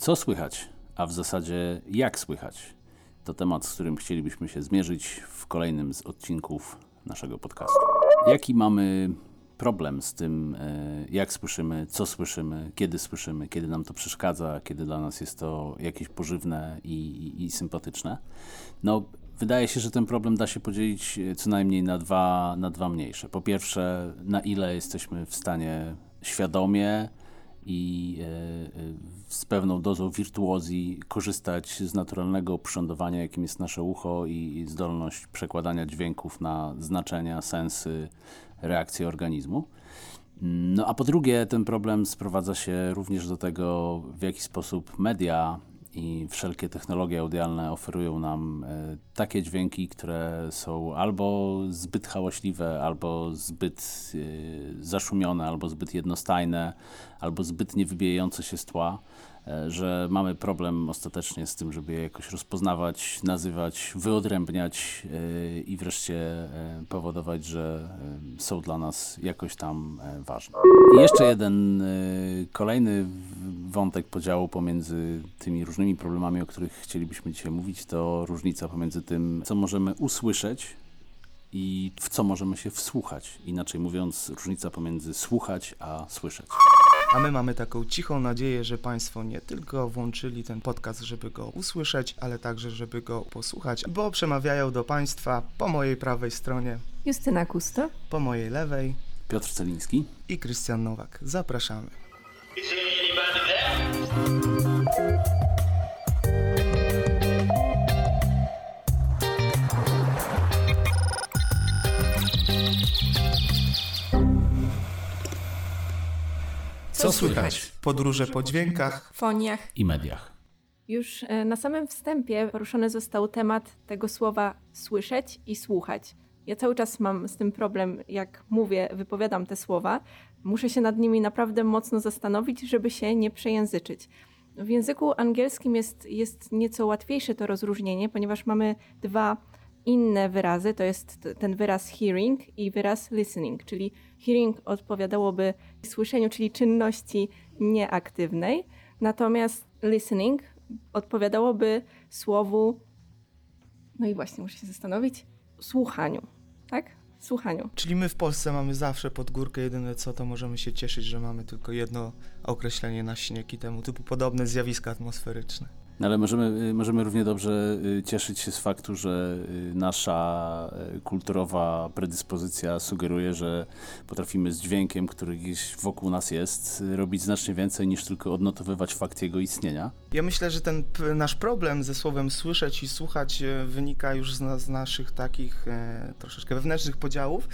Co słychać, a w zasadzie jak słychać? To temat, z którym chcielibyśmy się zmierzyć w kolejnym z odcinków naszego podcastu. Jaki mamy problem z tym, e, jak słyszymy, co słyszymy, kiedy słyszymy, kiedy nam to przeszkadza, kiedy dla nas jest to jakieś pożywne i, i, i sympatyczne? No, wydaje się, że ten problem da się podzielić e, co najmniej na dwa, na dwa mniejsze. Po pierwsze, na ile jesteśmy w stanie świadomie, i e, e, z pewną dozą wirtuozji korzystać z naturalnego przyrządowania, jakim jest nasze ucho i zdolność przekładania dźwięków na znaczenia, sensy, reakcje organizmu. No a po drugie, ten problem sprowadza się również do tego, w jaki sposób media i wszelkie technologie audialne oferują nam e, takie dźwięki, które są albo zbyt hałaśliwe, albo zbyt e, zaszumione, albo zbyt jednostajne, albo zbyt niewybijające się z tła. E, że mamy problem ostatecznie z tym, żeby je jakoś rozpoznawać, nazywać, wyodrębniać e, i wreszcie e, powodować, że są dla nas jakoś tam ważne. I jeszcze jeden kolejny wątek podziału pomiędzy tymi różnymi problemami, o których chcielibyśmy dzisiaj mówić, to różnica pomiędzy tym, co możemy usłyszeć i w co możemy się wsłuchać. Inaczej mówiąc, różnica pomiędzy słuchać a słyszeć. A my mamy taką cichą nadzieję, że Państwo nie tylko włączyli ten podcast, żeby go usłyszeć, ale także, żeby go posłuchać, bo przemawiają do Państwa po mojej prawej stronie Justyna Kusto, po mojej lewej Piotr Celiński i Krystian Nowak. Zapraszamy. Co słychać? Podróże po dźwiękach, foniach i mediach. Już e, na samym wstępie poruszony został temat tego słowa słyszeć i słuchać. Ja cały czas mam z tym problem, jak mówię, wypowiadam te słowa. Muszę się nad nimi naprawdę mocno zastanowić, żeby się nie przejęzyczyć. W języku angielskim jest, jest nieco łatwiejsze to rozróżnienie, ponieważ mamy dwa inne wyrazy. To jest ten wyraz hearing i wyraz listening, czyli hearing odpowiadałoby słyszeniu, czyli czynności nieaktywnej, natomiast listening odpowiadałoby słowu, no i właśnie muszę się zastanowić, słuchaniu, tak? Słuchaniu. Czyli my w Polsce mamy zawsze pod górkę, jedyne co to możemy się cieszyć, że mamy tylko jedno określenie na śnieg i temu typu podobne zjawiska atmosferyczne. No ale możemy, y, możemy równie dobrze y, cieszyć się z faktu, że y, nasza kulturowa predyspozycja sugeruje, że potrafimy z dźwiękiem, który gdzieś wokół nas jest, robić znacznie więcej niż tylko odnotowywać fakt jego istnienia. Ja myślę, że ten nasz problem ze słowem słyszeć i słuchać wynika już z, z naszych takich e, troszeczkę wewnętrznych podziałów.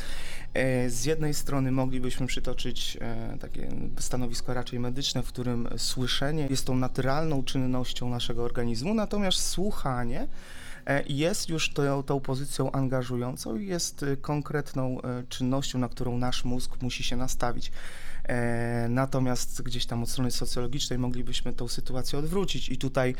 E, z jednej strony moglibyśmy przytoczyć e, takie stanowisko raczej medyczne, w którym słyszenie jest tą naturalną czynnością naszego organizmu, natomiast słuchanie e, jest już tą, tą pozycją angażującą i jest konkretną czynnością, na którą nasz mózg musi się nastawić. Natomiast gdzieś tam od strony socjologicznej moglibyśmy tą sytuację odwrócić i tutaj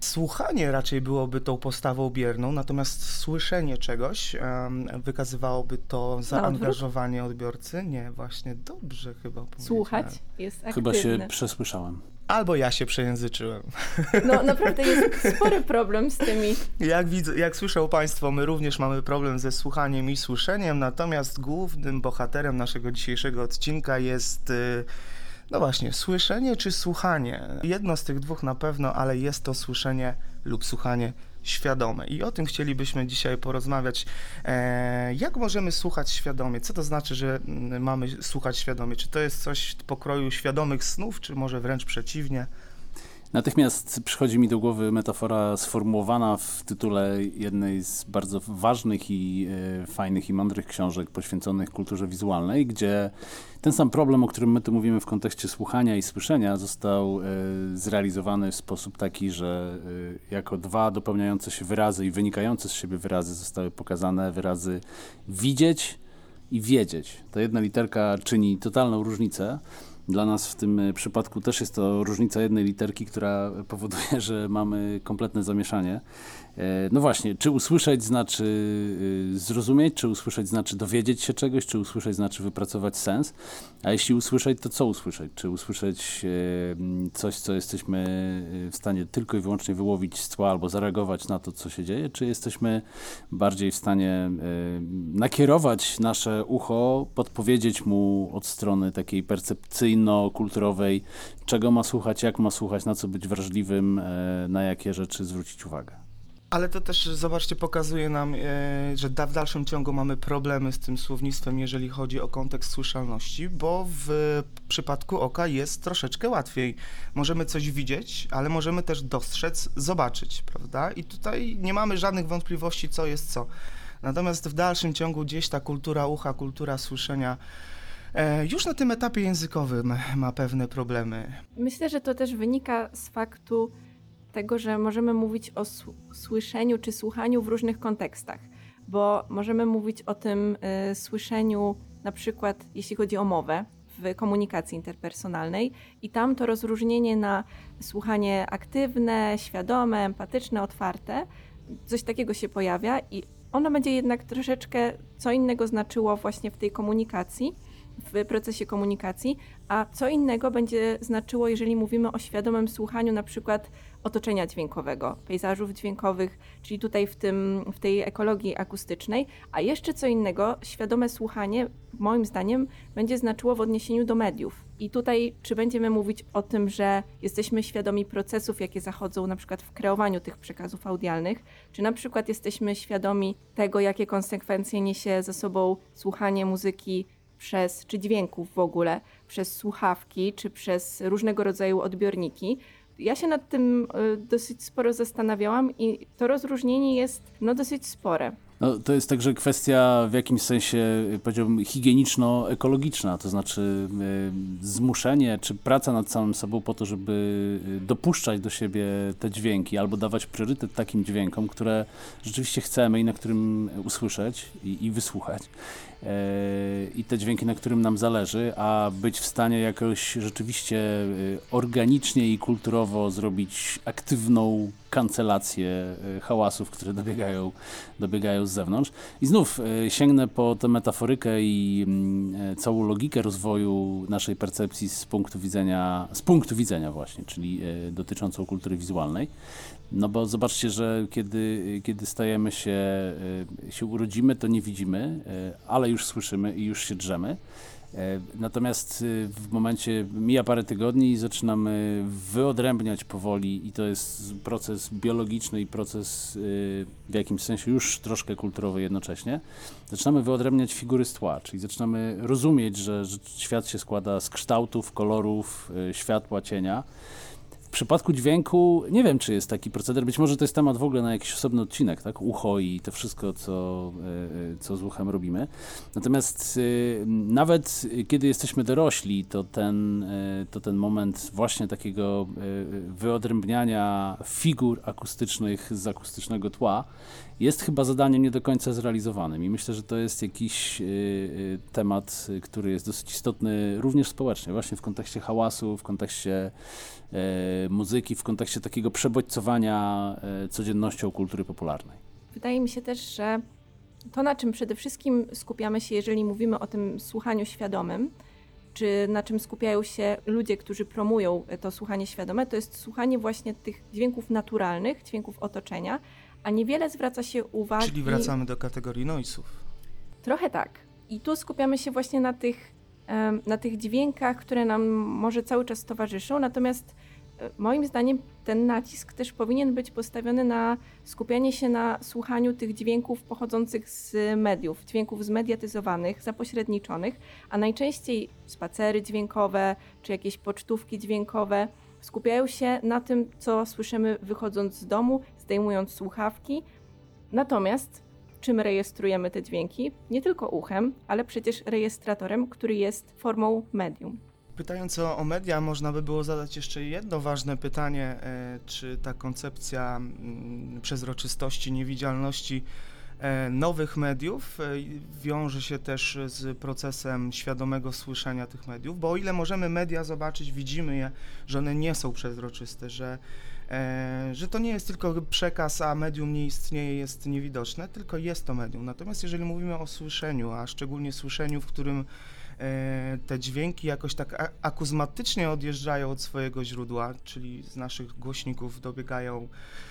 Słuchanie raczej byłoby tą postawą bierną, natomiast słyszenie czegoś um, wykazywałoby to zaangażowanie odbiorcy. Nie, właśnie dobrze chyba Słuchać jest aktywne. Chyba się przesłyszałem. Albo ja się przejęzyczyłem. No naprawdę jest spory problem z tymi. Jak, widzę, jak słyszą Państwo, my również mamy problem ze słuchaniem i słyszeniem, natomiast głównym bohaterem naszego dzisiejszego odcinka jest... Y, no właśnie, słyszenie czy słuchanie? Jedno z tych dwóch na pewno, ale jest to słyszenie lub słuchanie świadome. I o tym chcielibyśmy dzisiaj porozmawiać. E, jak możemy słuchać świadomie? Co to znaczy, że mm, mamy słuchać świadomie? Czy to jest coś pokroju świadomych snów, czy może wręcz przeciwnie? Natychmiast przychodzi mi do głowy metafora sformułowana w tytule jednej z bardzo ważnych i e, fajnych i mądrych książek poświęconych kulturze wizualnej, gdzie ten sam problem, o którym my tu mówimy w kontekście słuchania i słyszenia, został e, zrealizowany w sposób taki, że e, jako dwa dopełniające się wyrazy i wynikające z siebie wyrazy zostały pokazane wyrazy widzieć i wiedzieć. Ta jedna literka czyni totalną różnicę. Dla nas w tym przypadku też jest to różnica jednej literki, która powoduje, że mamy kompletne zamieszanie. E, no właśnie, czy usłyszeć znaczy y, zrozumieć, czy usłyszeć znaczy dowiedzieć się czegoś, czy usłyszeć znaczy wypracować sens. A jeśli usłyszeć, to co usłyszeć? Czy usłyszeć e, coś, co jesteśmy w stanie tylko i wyłącznie wyłowić z tła albo zareagować na to, co się dzieje, czy jesteśmy bardziej w stanie e, nakierować nasze ucho, podpowiedzieć mu od strony takiej percepcyjno-kulturowej, czego ma słuchać, jak ma słuchać, na co być wrażliwym, na jakie rzeczy zwrócić uwagę. Ale to też, zobaczcie, pokazuje nam, e, że w dalszym ciągu mamy problemy z tym słownictwem, jeżeli chodzi o kontekst słyszalności, bo w przypadku oka jest troszeczkę łatwiej. Możemy coś widzieć, ale możemy też dostrzec, zobaczyć, prawda? I tutaj nie mamy żadnych wątpliwości, co jest co. Natomiast w dalszym ciągu gdzieś ta kultura ucha, kultura słyszenia e, już na tym etapie językowym ma pewne problemy. Myślę, że to też wynika z faktu, tego, że możemy mówić o słyszeniu czy słuchaniu w różnych kontekstach, bo możemy mówić o tym y, słyszeniu na przykład jeśli chodzi o mowę w komunikacji interpersonalnej i tam to rozróżnienie na słuchanie aktywne, świadome, empatyczne, otwarte, coś takiego się pojawia i ono będzie jednak troszeczkę co innego znaczyło właśnie w tej komunikacji w procesie komunikacji, a co innego będzie znaczyło, jeżeli mówimy o świadomym słuchaniu na przykład otoczenia dźwiękowego, pejzażów dźwiękowych, czyli tutaj w, tym, w tej ekologii akustycznej, a jeszcze co innego, świadome słuchanie, moim zdaniem, będzie znaczyło w odniesieniu do mediów. I tutaj, czy będziemy mówić o tym, że jesteśmy świadomi procesów, jakie zachodzą na przykład w kreowaniu tych przekazów audialnych, czy na przykład jesteśmy świadomi tego, jakie konsekwencje niesie ze sobą słuchanie muzyki przez, czy dźwięków w ogóle, przez słuchawki, czy przez różnego rodzaju odbiorniki. Ja się nad tym y, dosyć sporo zastanawiałam i to rozróżnienie jest no, dosyć spore. No, to jest także kwestia w jakimś sensie, powiedziałbym, higieniczno-ekologiczna, to znaczy y, zmuszenie czy praca nad samym sobą po to, żeby y, dopuszczać do siebie te dźwięki albo dawać priorytet takim dźwiękom, które rzeczywiście chcemy i na którym usłyszeć i, i wysłuchać i te dźwięki, na którym nam zależy, a być w stanie jakoś rzeczywiście y, organicznie i kulturowo zrobić aktywną kancelację y, hałasów, które dobiegają, dobiegają z zewnątrz. I znów y, sięgnę po tę metaforykę i mm, całą logikę rozwoju naszej percepcji z punktu widzenia, z punktu widzenia właśnie, czyli dotyczącą kultury wizualnej. No bo zobaczcie, że kiedy, kiedy stajemy się, e, się urodzimy, to nie widzimy, e, ale już słyszymy i już się drzemy. E, natomiast w momencie mija parę tygodni i zaczynamy wyodrębniać powoli, i to jest proces biologiczny i proces w jakimś sensie już troszkę kulturowy jednocześnie. Zaczynamy wyodrębniać figury z tła, czyli zaczynamy rozumieć, że, że świat się składa z kształtów, kolorów, światła, cienia. W przypadku dźwięku nie wiem, czy jest taki proceder. Być może to jest temat w ogóle na jakiś osobny odcinek, tak? Ucho i to wszystko, co, e, e, co z uchem robimy. Natomiast e, nawet kiedy jesteśmy dorośli, to ten, to ten moment właśnie takiego wyodrębniania figur akustycznych z akustycznego tła jest chyba zadaniem nie do końca zrealizowanym i myślę, że to jest jakiś temat, który jest dosyć istotny również społecznie, właśnie w kontekście hałasu, w kontekście E, muzyki w kontekście takiego przebodźcowania e, codziennością kultury popularnej. Wydaje mi się też, że to, na czym przede wszystkim skupiamy się, jeżeli mówimy o tym słuchaniu świadomym, czy na czym skupiają się ludzie, którzy promują to słuchanie świadome, to jest słuchanie właśnie tych dźwięków naturalnych, dźwięków otoczenia, a niewiele zwraca się uwagi. Czyli wracamy do kategorii noise'ów. Trochę tak. I tu skupiamy się właśnie na tych na tych dźwiękach, które nam może cały czas towarzyszą, natomiast e, moim zdaniem ten nacisk też powinien być postawiony na skupianie się na słuchaniu tych dźwięków pochodzących z mediów, dźwięków zmediatyzowanych, zapośredniczonych, a najczęściej spacery dźwiękowe czy jakieś pocztówki dźwiękowe skupiają się na tym, co słyszymy wychodząc z domu, zdejmując słuchawki. Natomiast czym rejestrujemy te dźwięki, nie tylko uchem, ale przecież rejestratorem, który jest formą medium. Pytając o, o, media, można by było zadać jeszcze jedno ważne pytanie, e, czy ta koncepcja mm, przezroczystości, niewidzialności nowych mediów e, wiąże się też z procesem świadomego słyszenia tych mediów, bo o ile możemy media zobaczyć, widzimy je, że one nie są przezroczyste, że, e, że to nie jest tylko przekaz, a medium nie istnieje, jest niewidoczne, tylko jest to medium. Natomiast jeżeli mówimy o słyszeniu, a szczególnie słyszeniu, w którym e, te dźwięki jakoś tak akuzmatycznie odjeżdżają od swojego źródła, czyli z naszych głośników dobiegają e,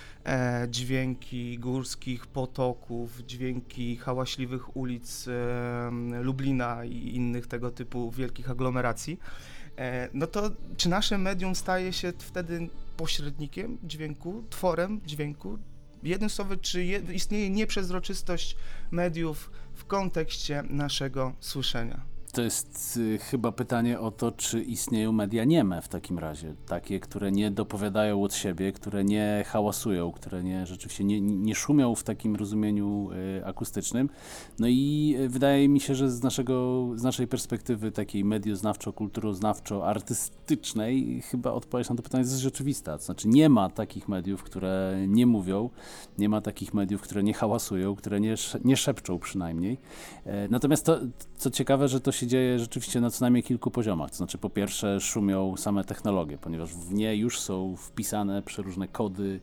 dźwięki górskich potoków, dźwięki hałaśliwych ulic e, Lublina i innych tego typu wielkich aglomeracji, e, no to czy nasze medium staje się wtedy pośrednikiem dźwięku, tworem dźwięku? Jednym słowem, czy je, istnieje nieprzezroczystość mediów w kontekście naszego słyszenia? To jest y, chyba pytanie o to, czy istnieją media nieme w takim razie. Takie, które nie dopowiadają od siebie, które nie hałasują, które nie, rzeczywiście nie, nie szumią w takim rozumieniu y, akustycznym. No i y, wydaje mi się, że z, naszego, z naszej perspektywy takiej medioznawczo-kulturoznawczo-artystycznej chyba odpowiedź na to pytanie jest rzeczywista. To znaczy nie ma takich mediów, które nie mówią, nie ma takich mediów, które nie hałasują, które nie, nie szepczą przynajmniej. E, Natomiast to, co ciekawe, że to się dzieje rzeczywiście na co najmniej kilku poziomach. To znaczy, po pierwsze, szumią same technologie, ponieważ w nie już są wpisane przeróżne kody,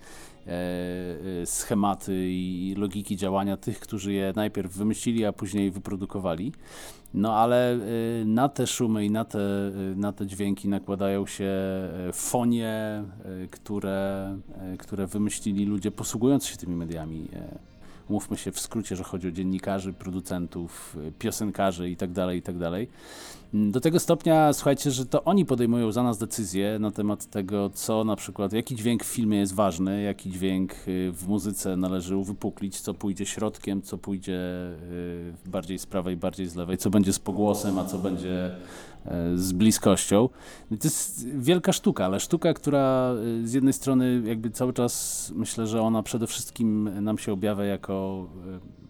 e, e, schematy i logiki działania tych, którzy je najpierw wymyślili, a później wyprodukowali. No ale e, na te szumy i na te, na te dźwięki nakładają się fonie, które, które wymyślili ludzie posługując się tymi mediami. Mówmy się w skrócie, że chodzi o dziennikarzy, producentów, y, piosenkarzy itd., itd. Mm, Do tego stopnia, słuchajcie, że to oni podejmują za nas decyzje na temat tego, co na przykład, jaki dźwięk w filmie jest ważny, jaki dźwięk y, w muzyce należy uwypuklić, co pójdzie środkiem, co pójdzie y, bardziej z prawej, bardziej z lewej, co będzie z pogłosem, a co będzie z bliskością. To jest wielka sztuka, ale sztuka, która y, z jednej strony jakby cały czas myślę, że ona przede wszystkim nam się objawia jako y,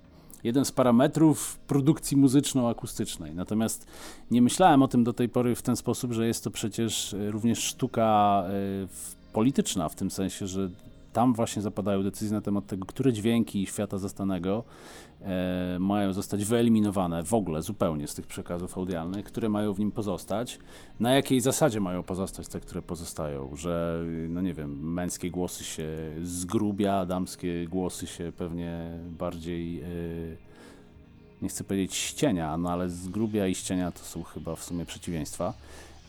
jeden z parametrów produkcji muzyczno-akustycznej. Natomiast nie myślałem o tym do tej pory w ten sposób, że jest to przecież również sztuka polityczna, w tym sensie, że tam właśnie zapadają decyzje na temat tego, które dźwięki świata zastanego e, mają zostać wyeliminowane w ogóle zupełnie z tych przekazów audialnych, które mają w nim pozostać. Na jakiej zasadzie mają pozostać te, które pozostają? Że, no nie wiem, męskie głosy się zgrubia, damskie głosy się pewnie bardziej, y, nie chcę powiedzieć ścienia, no ale zgrubia i ścienia to są chyba w sumie przeciwieństwa.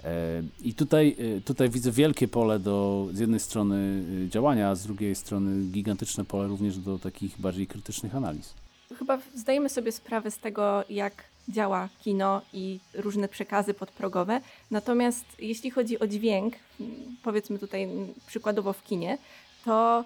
E, I tutaj, y, tutaj widzę wielkie pole do z jednej strony y, działania, a z drugiej strony gigantyczne pole również do takich bardziej krytycznych analiz. Chyba zdajemy sobie sprawę z tego, jak działa kino i różne przekazy podprogowe. Natomiast jeśli chodzi o dźwięk, m, powiedzmy tutaj m, przykładowo w kinie, to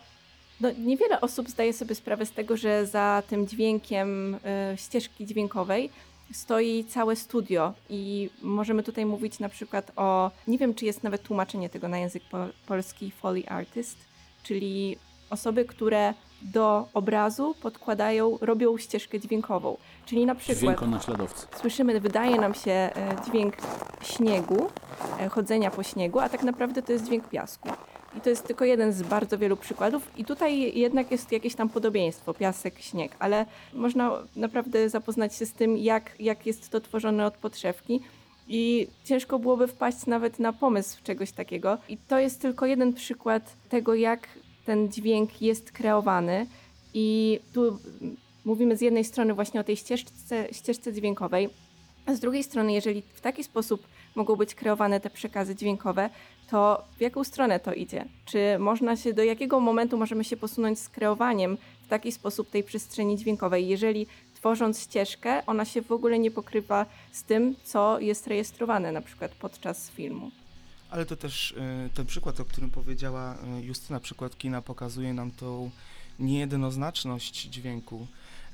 no, niewiele osób zdaje sobie sprawę z tego, że za tym dźwiękiem e, ścieżki dźwiękowej stoi całe studio i możemy tutaj mówić na przykład o, nie wiem czy jest nawet tłumaczenie tego na język po, polski, Foley Artist, czyli osoby, które do obrazu podkładają, robią ścieżkę dźwiękową. Czyli na przykład słyszymy, wydaje nam się e, dźwięk śniegu, e, chodzenia po śniegu, a tak naprawdę to jest dźwięk piasku. I to jest tylko jeden z bardzo wielu przykładów. I tutaj jednak jest jakieś tam podobieństwo, piasek, śnieg, ale można naprawdę zapoznać się z tym, jak, jak jest to tworzone od podszewki. I ciężko byłoby wpaść nawet na pomysł czegoś takiego. I to jest tylko jeden przykład tego, jak ten dźwięk jest kreowany. I tu mówimy z jednej strony właśnie o tej ścieżce, ścieżce dźwiękowej, a z drugiej strony, jeżeli w taki sposób mogą być kreowane te przekazy dźwiękowe, to w jaką stronę to idzie? Czy można się, do jakiego momentu możemy się posunąć z kreowaniem w taki sposób tej przestrzeni dźwiękowej, jeżeli tworząc ścieżkę, ona się w ogóle nie pokrywa z tym, co jest rejestrowane na przykład podczas filmu? Ale to też y, ten przykład, o którym powiedziała y, Justyna, przykład kina, pokazuje nam tą niejednoznaczność dźwięku.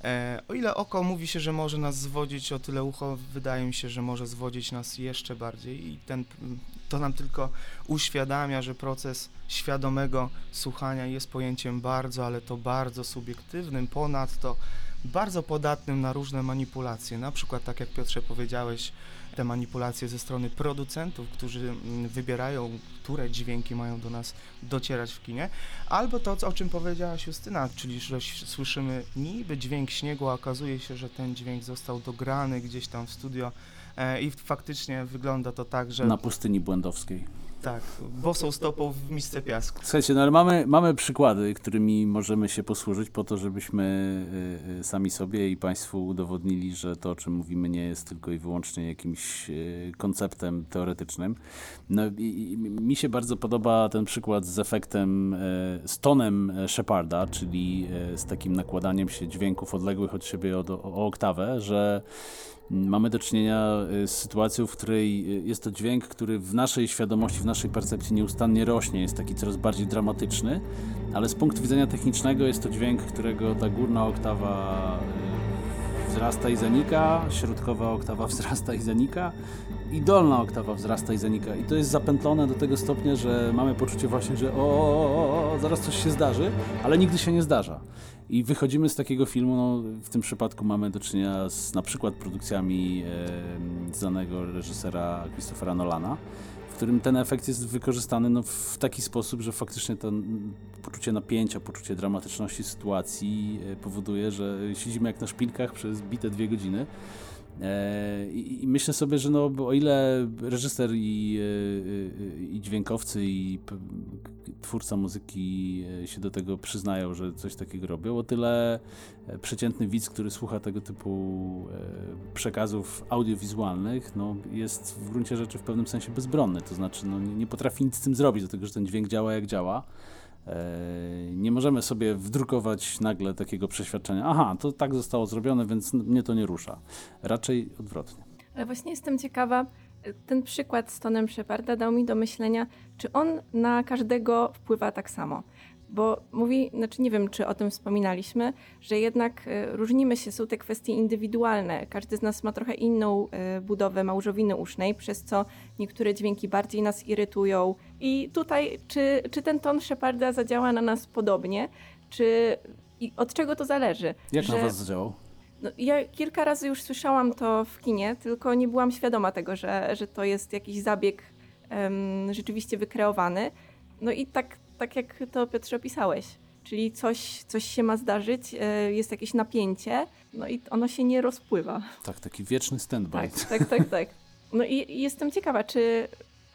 E, o ile oko mówi się, że może nas zwodzić, o tyle ucho wydaje mi się, że może zwodzić nas jeszcze bardziej i ten, to nam tylko uświadamia, że proces świadomego słuchania jest pojęciem bardzo, ale to bardzo subiektywnym, ponadto bardzo podatnym na różne manipulacje. Na przykład, tak jak Piotrze powiedziałeś, te manipulacje ze strony producentów, którzy mm, wybierają, które dźwięki mają do nas docierać w kinie, albo to, o czym powiedziałaś Justyna, czyli że słyszymy niby dźwięk śniegu, a okazuje się, że ten dźwięk został dograny gdzieś tam w studio e, i faktycznie wygląda to tak, że... Na pustyni błędowskiej. Tak, bosą stopą w misce piasku. Słuchajcie, no ale mamy, mamy przykłady, którymi możemy się posłużyć po to, żebyśmy y, y, sami sobie i Państwu udowodnili, że to, o czym mówimy, nie jest tylko i wyłącznie jakimś y, konceptem teoretycznym. No, i, i, mi się bardzo podoba ten przykład z efektem, z tonem Sheparda, czyli z takim nakładaniem się dźwięków odległych od siebie o, o oktawę, że mamy do czynienia y, z sytuacją, w której y, jest to dźwięk, który w naszej świadomości, w naszej percepcji nieustannie rośnie, jest taki coraz bardziej dramatyczny, ale z punktu widzenia technicznego jest to dźwięk, którego ta górna oktawa y, wzrasta i zanika, środkowa oktawa wzrasta i zanika i dolna oktawa wzrasta i zanika. I to jest zapętlone do tego stopnia, że mamy poczucie właśnie, że o, o, o zaraz coś się zdarzy, ale nigdy się nie zdarza. I wychodzimy z takiego filmu, no, w tym przypadku mamy do czynienia z na przykład produkcjami e, znanego reżysera Christophera Nolana, w którym ten efekt jest wykorzystany no, w taki sposób, że faktycznie to poczucie napięcia, poczucie dramatyczności sytuacji e, powoduje, że siedzimy jak na szpilkach przez bite dwie godziny. E, I, myślę sobie, że no, o ile reżyser i, e, i dźwiękowcy i twórca muzyki e, się do tego przyznają, że coś takiego robią, o tyle przeciętny widz, który słucha tego typu przekazów audiowizualnych, no, jest w gruncie rzeczy w pewnym sensie bezbronny, to znaczy no, nie potrafi nic z tym zrobić, dlatego że ten dźwięk działa jak działa. E, nie możemy sobie wdrukować nagle takiego przeświadczenia, aha, to tak zostało zrobione, więc mnie to nie rusza. Raczej odwrotnie. Ale właśnie jestem ciekawa, ten przykład z Tonem Sheparda dał mi do myślenia, czy on na każdego wpływa tak samo bo mówi, znaczy nie wiem, czy o tym wspominaliśmy, że jednak e, różnimy się, są te kwestie indywidualne. Każdy z nas ma trochę inną e, budowę małżowiny usznej, przez co niektóre dźwięki bardziej nas irytują. I tutaj, czy, czy ten ton Sheparda zadziała na nas podobnie, czy i od czego to zależy? Jak że, na was zadziałał? No, ja kilka razy już słyszałam to w kinie, tylko nie byłam świadoma tego, że, że to jest jakiś zabieg um, rzeczywiście wykreowany. No i tak tak jak to Piotrze opisałeś. Czyli coś, coś się ma zdarzyć, e, jest jakieś napięcie, no i ono się nie rozpływa. Tak, taki wieczny standby. Tak, tak, tak. tak. No i jestem ciekawa, czy,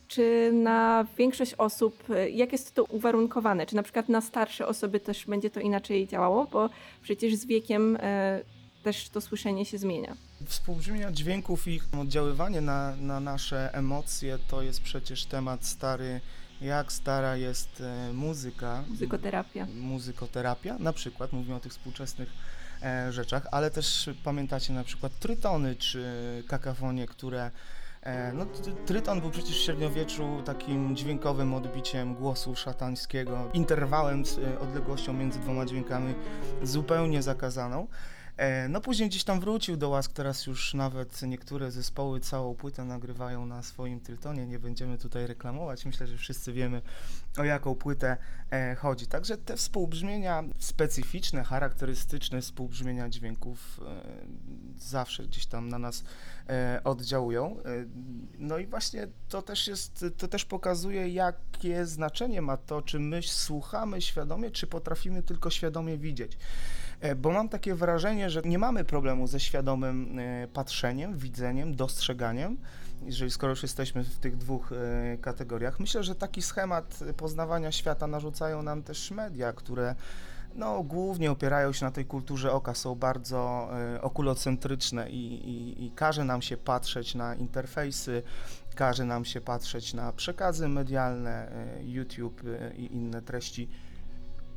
czy na większość osób, e, jak jest to uwarunkowane? Czy na przykład na starsze osoby też będzie to inaczej działało? Bo przecież z wiekiem e, też to słyszenie się zmienia. Współbrzmienia dźwięków i ich oddziaływanie na, na nasze emocje to jest przecież temat stary jak stara jest e, muzyka. Muzykoterapia. Muzykoterapia, na przykład, mówimy o tych współczesnych e, rzeczach, ale też pamiętacie na przykład trytony czy kakafonie, które e, no, tryton był przecież w średniowieczu takim dźwiękowym odbiciem głosu szatańskiego, interwałem z odległością między dwoma dźwiękami zupełnie zakazaną. E, no później gdzieś tam wrócił do łask, teraz już nawet niektóre zespoły całą płytę nagrywają na swoim Tyltonie, nie będziemy tutaj reklamować, myślę, że wszyscy wiemy o jaką płytę e, chodzi. Także te współbrzmienia specyficzne, charakterystyczne współbrzmienia dźwięków e, zawsze gdzieś tam na nas oddziałują. No i właśnie to też jest, to też pokazuje jakie znaczenie ma to, czy my słuchamy świadomie, czy potrafimy tylko świadomie widzieć. E, bo mam takie wrażenie, że nie mamy problemu ze świadomym e, patrzeniem, widzeniem, dostrzeganiem, jeżeli skoro już jesteśmy w tych dwóch e, kategoriach. Myślę, że taki schemat poznawania świata narzucają nam też media, które no, głównie opierają się na tej kulturze oka, są bardzo okulocentryczne i, i, i każe nam się patrzeć na interfejsy, każe nam się patrzeć na przekazy medialne, YouTube i inne treści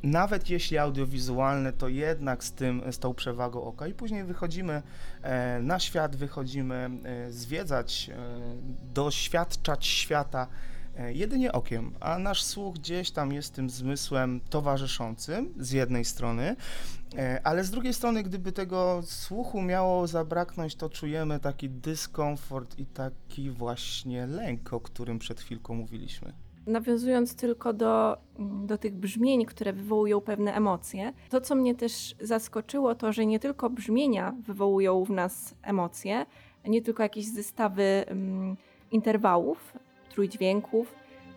nawet jeśli audiowizualne, to jednak z tym, z tą przewagą oka. I później wychodzimy e, na świat, wychodzimy e, zwiedzać, e, doświadczać świata jedynie okiem, a nasz słuch gdzieś tam jest tym zmysłem towarzyszącym z jednej strony, ale z drugiej strony, gdyby tego słuchu miało zabraknąć, to czujemy taki dyskomfort i taki właśnie lęk, o którym przed chwilką mówiliśmy. Nawiązując tylko do, do tych brzmień, które wywołują pewne emocje, to co mnie też zaskoczyło, to że nie tylko brzmienia wywołują w nas emocje, nie tylko jakieś zestawy um, interwałów, trójdźwięków,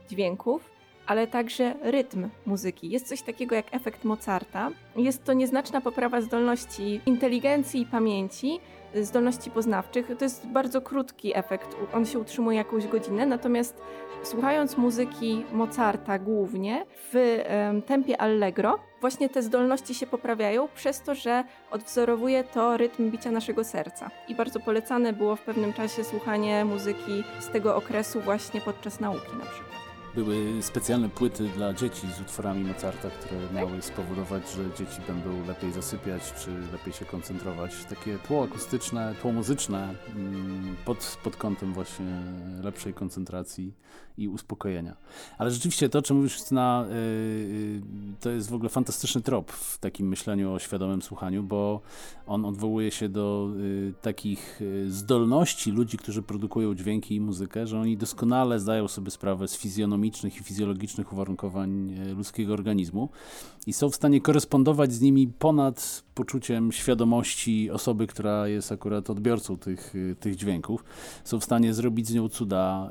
dźwięków, ale także rytm muzyki. Jest coś takiego jak efekt Mozarta. Jest to nieznaczna poprawa zdolności inteligencji i pamięci, zdolności poznawczych. To jest bardzo krótki efekt, on się utrzymuje jakąś godzinę, natomiast słuchając muzyki Mozarta głównie w tempie allegro, właśnie te zdolności się poprawiają przez to, że odwzorowuje to rytm bicia naszego serca. I bardzo polecane było w pewnym czasie słuchanie muzyki z tego okresu właśnie podczas nauki na przykład. Były specjalne płyty dla dzieci z utworami Mozarta, które miały spowodować, że dzieci będą lepiej zasypiać, czy lepiej się koncentrować. Takie tło akustyczne, tło muzyczne mm, pod, pod kątem właśnie lepszej koncentracji i uspokojenia. Ale rzeczywiście to, czym mówisz, Justyna, yy, to jest w ogóle fantastyczny trop w takim myśleniu o świadomym słuchaniu, bo on odwołuje się do yy, takich zdolności ludzi, którzy produkują dźwięki i muzykę, że oni doskonale zdają sobie sprawę z fizjonomicznych i fizjologicznych uwarunkowań ludzkiego organizmu i są w stanie korespondować z nimi ponad poczuciem świadomości osoby, która jest akurat odbiorcą tych, tych dźwięków. Są w stanie zrobić z nią cuda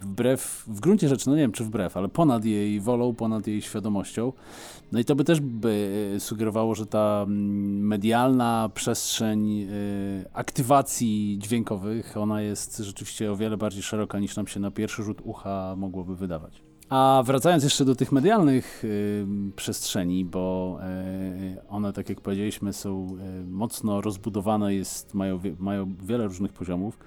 wbrew wbrew, w gruncie rzeczy, no nie wiem czy wbrew, ale ponad jej wolą, ponad jej świadomością. No i to by też by e, sugerowało, że ta mm, medialna przestrzeń e, aktywacji dźwiękowych, ona jest rzeczywiście o wiele bardziej szeroka niż nam się na pierwszy rzut ucha mogłoby wydawać. A wracając jeszcze do tych medialnych y, przestrzeni, bo y, one, tak jak powiedzieliśmy, są y, mocno rozbudowane, jest, mają, mają wiele różnych poziomów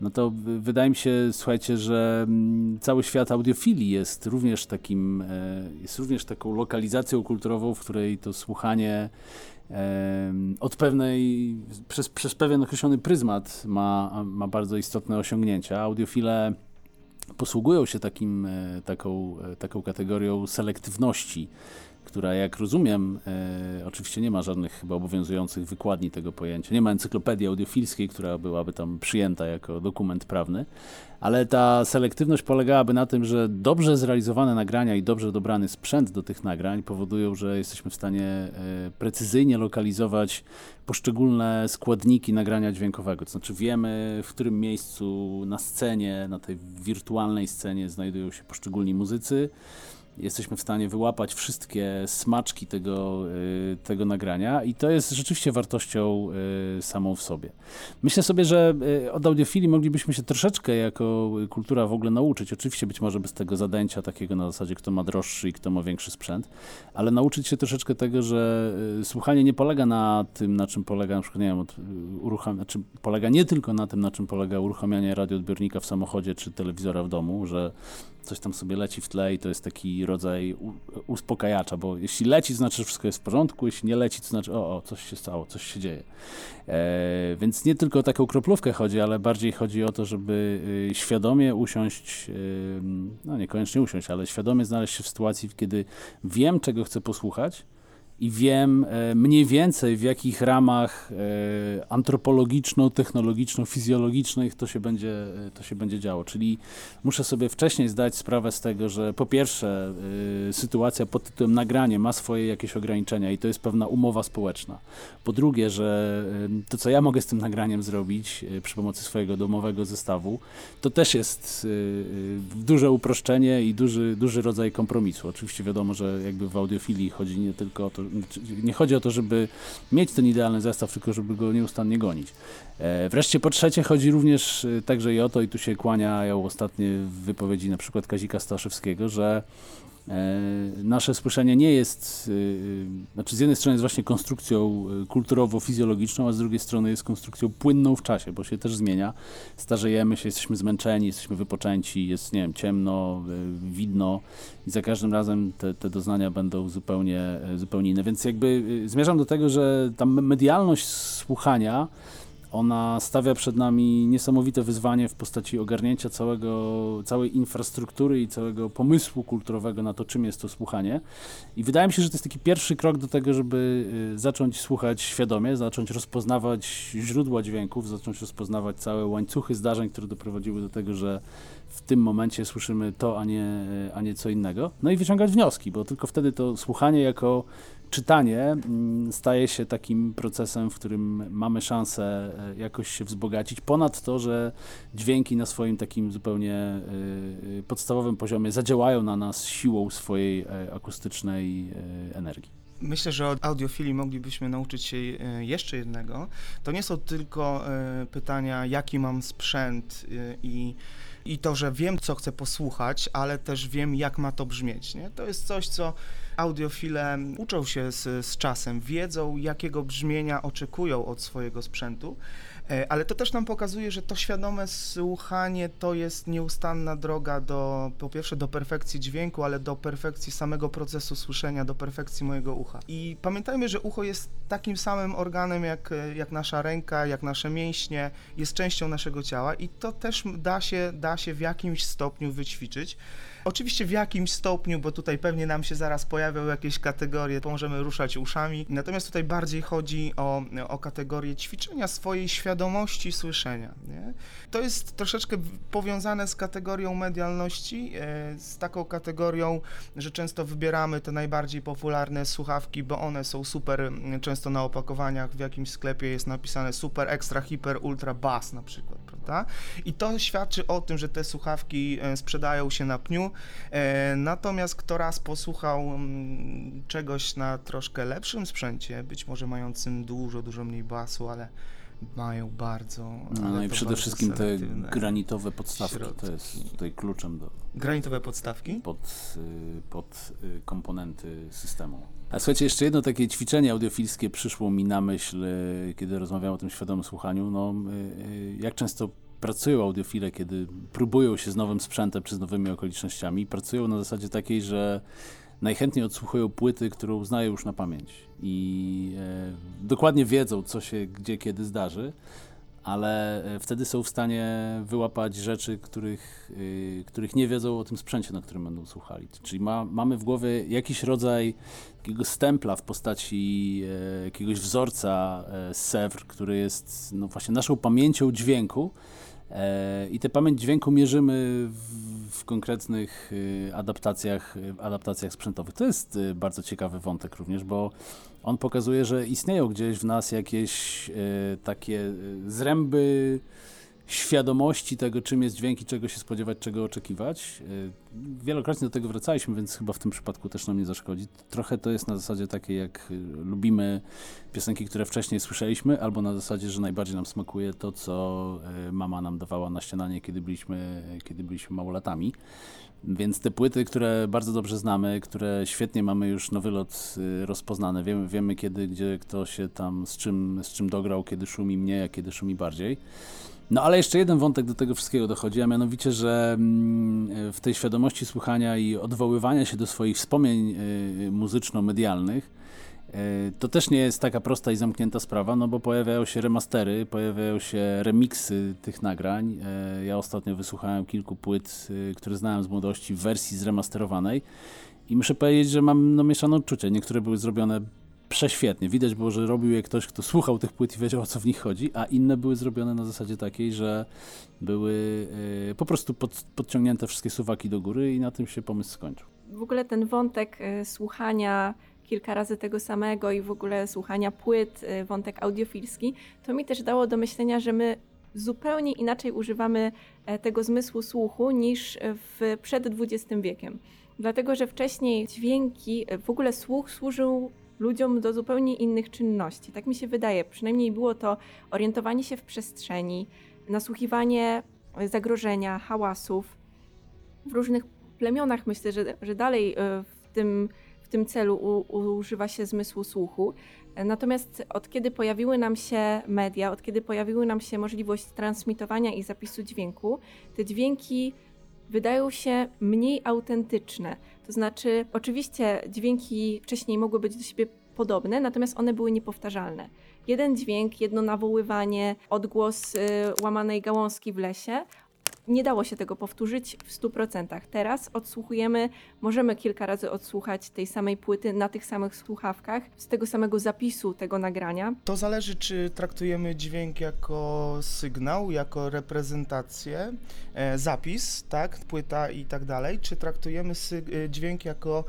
no to wydaje mi się, słuchajcie, że mm, cały świat audiofilii jest również takim, e, jest również taką lokalizacją kulturową, w której to słuchanie od pewnej, przez, przez pewien określony pryzmat ma, ma bardzo istotne osiągnięcia. Audiofile posługują się takim, e, taką, e, taką kategorią selektywności która jak rozumiem, e, oczywiście nie ma żadnych chyba obowiązujących wykładni tego pojęcia, nie ma encyklopedii audiofilskiej, która byłaby tam przyjęta jako dokument prawny, ale ta selektywność polegałaby na tym, że dobrze zrealizowane nagrania i dobrze dobrany sprzęt do tych nagrań powodują, że jesteśmy w stanie e, precyzyjnie lokalizować poszczególne składniki nagrania dźwiękowego. To znaczy wiemy, w którym miejscu na scenie, na tej wirtualnej scenie znajdują się poszczególni muzycy, jesteśmy w stanie wyłapać wszystkie smaczki tego, y, tego nagrania i to jest rzeczywiście wartością y, samą w sobie. Myślę sobie, że y, od audiofilii moglibyśmy się troszeczkę jako kultura w ogóle nauczyć. Oczywiście być może bez tego zadęcia takiego na zasadzie, kto ma droższy i kto ma większy sprzęt, ale nauczyć się troszeczkę tego, że słuchanie nie polega na tym, na czym polega na przykład, nie wiem, znaczy polega nie tylko na tym, na czym polega uruchamianie radioodbiornika w samochodzie czy telewizora w domu, że coś tam sobie leci w tle i to jest taki rodzaj uspokajacza, bo jeśli leci, to znaczy, że wszystko jest w porządku, jeśli nie leci, to znaczy, o, o coś się stało, coś się dzieje. E, więc nie tylko o taką kroplówkę chodzi, ale bardziej chodzi o to, żeby y, świadomie usiąść, no niekoniecznie usiąść, ale świadomie znaleźć się w sytuacji, kiedy wiem, czego chcę posłuchać, i wiem e, mniej więcej w jakich ramach e, antropologiczno-technologiczno-fizjologicznych to się, będzie, e, to się będzie działo. Czyli muszę sobie wcześniej zdać sprawę z tego, że po pierwsze sytuacja pod tytułem nagranie ma swoje jakieś ograniczenia i to jest pewna umowa społeczna. Po drugie, że to co ja mogę z tym nagraniem zrobić przy pomocy swojego domowego zestawu, to też jest duże uproszczenie i duży, duży rodzaj kompromisu. Oczywiście wiadomo, że jakby w audiofilii chodzi nie tylko o to, nie chodzi o to, żeby mieć ten idealny zestaw, tylko żeby go nieustannie gonić. E, wreszcie po trzecie chodzi również e, także i o to, i tu się kłaniają ostatnie wypowiedzi na przykład Kazika Staszewskiego, że nasze słyszenie nie jest, e, znaczy z jednej strony jest właśnie konstrukcją e, kulturowo-fizjologiczną, a z drugiej strony jest konstrukcją płynną w czasie, bo się też zmienia. Starzejemy się, jesteśmy zmęczeni, jesteśmy wypoczęci, jest, nie wiem, ciemno, widno i za każdym razem te, te doznania będą zupełnie, zupełnie inne. Więc jakby zmierzam do tego, że ta medialność słuchania ona stawia przed nami niesamowite wyzwanie w postaci ogarnięcia całego, całej infrastruktury i całego pomysłu kulturowego na to, czym jest to słuchanie. I wydaje mi się, że to jest taki pierwszy krok do tego, żeby y, zacząć słuchać świadomie, zacząć rozpoznawać źródła dźwięków, zacząć rozpoznawać całe łańcuchy zdarzeń, które doprowadziły do tego, że w tym momencie słyszymy to, a nie, a nie co innego. No i wyciągać wnioski, bo tylko wtedy to słuchanie jako czytanie mm, staje się takim procesem, w którym mamy szansę e, jakoś się wzbogacić, ponad to, że dźwięki na swoim takim zupełnie e, e, podstawowym poziomie zadziałają na nas siłą swojej akustycznej energii. Myślę, że od audiofilii moglibyśmy nauczyć się jeszcze jednego. To nie są tylko pytania, jaki mam sprzęt i i to, że wiem, co chcę posłuchać, ale też wiem, jak ma to brzmieć. Nie? To jest coś, co audiofile uczą się z, z czasem, wiedzą, jakiego brzmienia oczekują od swojego sprzętu. E, ale to też nam pokazuje, że to świadome słuchanie to jest nieustanna droga do, po pierwsze do perfekcji dźwięku, ale do perfekcji samego procesu słyszenia, do perfekcji mojego ucha. I pamiętajmy, że ucho jest takim samym organem jak, jak nasza ręka, jak nasze mięśnie, jest częścią naszego ciała i to też da się, da się w jakimś stopniu wyćwiczyć. Oczywiście w jakimś stopniu, bo tutaj pewnie nam się zaraz pojawią jakieś kategorie, możemy ruszać uszami. Natomiast tutaj bardziej chodzi o, o kategorię ćwiczenia swojej świadomości słyszenia. Nie? To jest troszeczkę powiązane z kategorią medialności, e, z taką kategorią, że często wybieramy te najbardziej popularne słuchawki, bo one są super, często na opakowaniach w jakimś sklepie jest napisane super, extra, hiper, ultra, bass na przykład, prawda? I to świadczy o tym, że te słuchawki e, sprzedają się na pniu, E, natomiast kto raz posłuchał mm, czegoś na troszkę lepszym sprzęcie, być może mającym dużo, dużo mniej basu, ale mają bardzo. No, no i przede wszystkim te granitowe podstawki środki. to jest tutaj kluczem do. Granitowe podstawki? Pod, y, pod y, komponenty systemu. A słuchajcie, jeszcze jedno takie ćwiczenie audiofilskie przyszło mi na myśl, y, kiedy rozmawiałem o tym świadomym słuchaniu. No, jak często pracują audiofile, kiedy próbują się z nowym sprzętem czy z nowymi okolicznościami, pracują na zasadzie takiej, że najchętniej odsłuchują płyty, którą znają już na pamięć i e, dokładnie wiedzą, co się gdzie, kiedy zdarzy, ale e, wtedy są w stanie wyłapać rzeczy, których, y, których nie wiedzą o tym sprzęcie, na którym będą słuchali. Czyli ma, mamy w głowie jakiś rodzaj takiego stempla w postaci e, jakiegoś wzorca e, SEVR, który jest no właśnie naszą pamięcią dźwięku, I tę pamięć dźwięku mierzymy w, w konkretnych y, adaptacjach, y, adaptacjach sprzętowych. To jest y, bardzo ciekawy wątek również, bo on pokazuje, że istnieją gdzieś w nas jakieś takie zręby świadomości tego, czym jest dźwięk i czego się spodziewać, czego oczekiwać. Y, wielokrotnie do tego wracaliśmy, więc chyba w tym przypadku też nam nie zaszkodzi. Trochę to jest na zasadzie takiej, jak lubimy piosenki, które wcześniej słyszeliśmy, albo na zasadzie, że najbardziej nam smakuje to, co mama nam dawała na śniadanie, kiedy byliśmy, kiedy byliśmy małolatami. Więc te płyty, które bardzo dobrze znamy, które świetnie mamy już nowy lot rozpoznane, wiemy, wiemy kiedy, gdzie kto się tam z czym, z czym dograł, kiedy szumi mniej, a kiedy szumi bardziej. No ale jeszcze jeden wątek do tego wszystkiego dochodzi, a mianowicie, że mm, w tej świadomości słuchania i odwoływania się do swoich wspomnień y, muzyczno-medialnych, y, to też nie jest taka prosta i zamknięta sprawa, no bo pojawiają się remastery, pojawiają się remiksy tych nagrań. Y, ja ostatnio wysłuchałem kilku płyt, które znałem z młodości w wersji zremasterowanej i muszę powiedzieć, że mam no, mieszane odczucia. Niektóre były zrobione prześwietnie. Widać było, że robił je ktoś, kto słuchał tych płyt i wiedział, o co w nich chodzi, a inne były zrobione na zasadzie takiej, że były po prostu pod, podciągnięte wszystkie suwaki do góry i na tym się pomysł skończył. W ogóle ten wątek słuchania kilka razy tego samego i w ogóle słuchania płyt, y, wątek audiofilski, to mi też dało do myślenia, że my zupełnie inaczej używamy e, tego zmysłu słuchu niż w, przed XX wiekiem. Dlatego, że wcześniej dźwięki, w ogóle słuch służył ludziom do zupełnie innych czynności. Tak mi się wydaje. Przynajmniej było to orientowanie się w przestrzeni, nasłuchiwanie zagrożenia, hałasów. W różnych plemionach myślę, że, że dalej e, w tym, w tym celu u, używa się zmysłu słuchu. Natomiast od kiedy pojawiły nam się media, od kiedy pojawiły nam się możliwość transmitowania i zapisu dźwięku, te dźwięki wydają się mniej autentyczne. To znaczy, oczywiście dźwięki wcześniej mogły być do siebie podobne, natomiast one były niepowtarzalne. Jeden dźwięk, jedno nawoływanie, odgłos y, łamanej gałązki w lesie nie dało się tego powtórzyć w 100%. Teraz odsłuchujemy, możemy kilka razy odsłuchać tej samej płyty na tych samych słuchawkach, z tego samego zapisu tego nagrania. To zależy, czy traktujemy dźwięk jako sygnał, jako reprezentację, e, zapis, tak, płyta i tak dalej, czy traktujemy sy- dźwięk jako,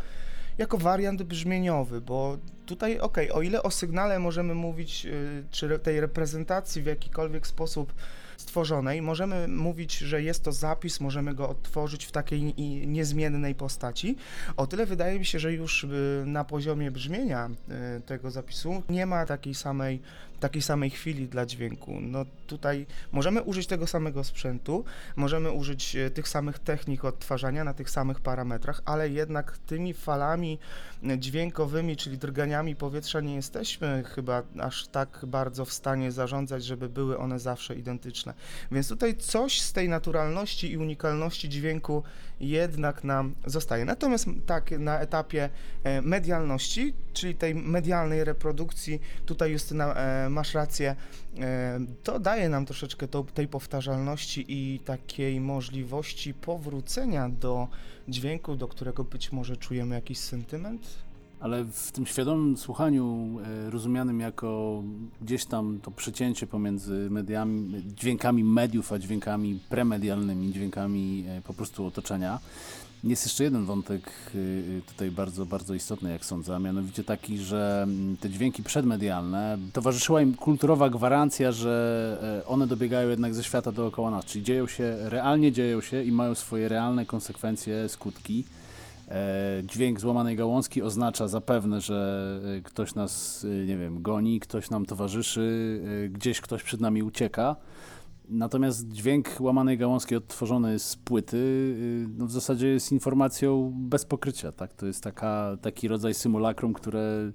jako wariant brzmieniowy, bo tutaj, ok, o ile o sygnale możemy mówić, y, czy tej reprezentacji w jakikolwiek sposób stworzonej, możemy mówić, że jest to zapis, możemy go odtworzyć w takiej niezmiennej postaci. O tyle wydaje mi się, że już y, na poziomie brzmienia y, tego zapisu nie ma takiej samej takiej samej chwili dla dźwięku. No tutaj możemy użyć tego samego sprzętu, możemy użyć e, tych samych technik odtwarzania na tych samych parametrach, ale jednak tymi falami e, dźwiękowymi, czyli drganiami powietrza nie jesteśmy chyba aż tak bardzo w stanie zarządzać, żeby były one zawsze identyczne. Więc tutaj coś z tej naturalności i unikalności dźwięku jednak nam zostaje. Natomiast tak na etapie e, medialności, czyli tej medialnej reprodukcji, tutaj Justyna masz rację, e, to daje nam troszeczkę to, tej powtarzalności i takiej możliwości powrócenia do dźwięku, do którego być może czujemy jakiś sentyment. Ale w tym świadomym słuchaniu, e, rozumianym jako gdzieś tam to przecięcie pomiędzy mediami, dźwiękami mediów, a dźwiękami premedialnymi, dźwiękami e, po prostu otoczenia, jest jeszcze jeden wątek y, tutaj bardzo, bardzo istotny, jak sądzę, a mianowicie taki, że mm, te dźwięki przedmedialne, towarzyszyła im kulturowa gwarancja, że e, one dobiegają jednak ze świata dookoła nas, czyli dzieją się, realnie dzieją się i mają swoje realne konsekwencje, skutki. E, dźwięk złamanej gałązki oznacza zapewne, że e, ktoś nas, nie wiem, goni, ktoś nam towarzyszy, gdzieś ktoś przed nami ucieka. Natomiast dźwięk łamanej gałązki odtworzony z płyty y, no w zasadzie jest informacją bez pokrycia. Tak? To jest taka, taki rodzaj symulakrum, które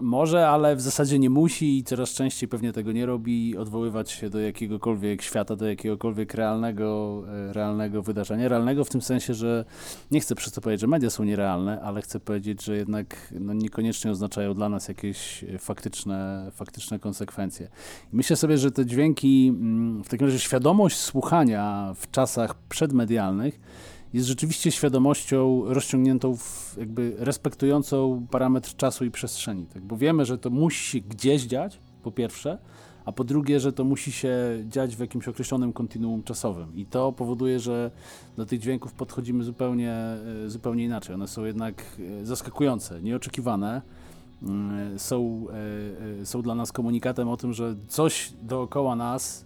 może, ale w zasadzie nie musi i coraz częściej pewnie tego nie robi, odwoływać się do jakiegokolwiek świata, do jakiegokolwiek realnego, e, realnego wydarzenia. Realnego w tym sensie, że nie chcę przez to powiedzieć, że media są nierealne, ale chcę powiedzieć, że jednak no, niekoniecznie oznaczają dla nas jakieś faktyczne, faktyczne konsekwencje. I myślę sobie, że te dźwięki, mm, w takim razie świadomość słuchania w czasach przedmedialnych, jest rzeczywiście świadomością rozciągniętą, w, jakby respektującą parametr czasu i przestrzeni. Tak? Bo wiemy, że to musi gdzieś dziać, po pierwsze, a po drugie, że to musi się dziać w jakimś określonym kontinuum czasowym. I to powoduje, że do tych dźwięków podchodzimy zupełnie, e, zupełnie inaczej. One są jednak e, zaskakujące, nieoczekiwane. Mm, są, e, są dla nas komunikatem o tym, że coś dookoła nas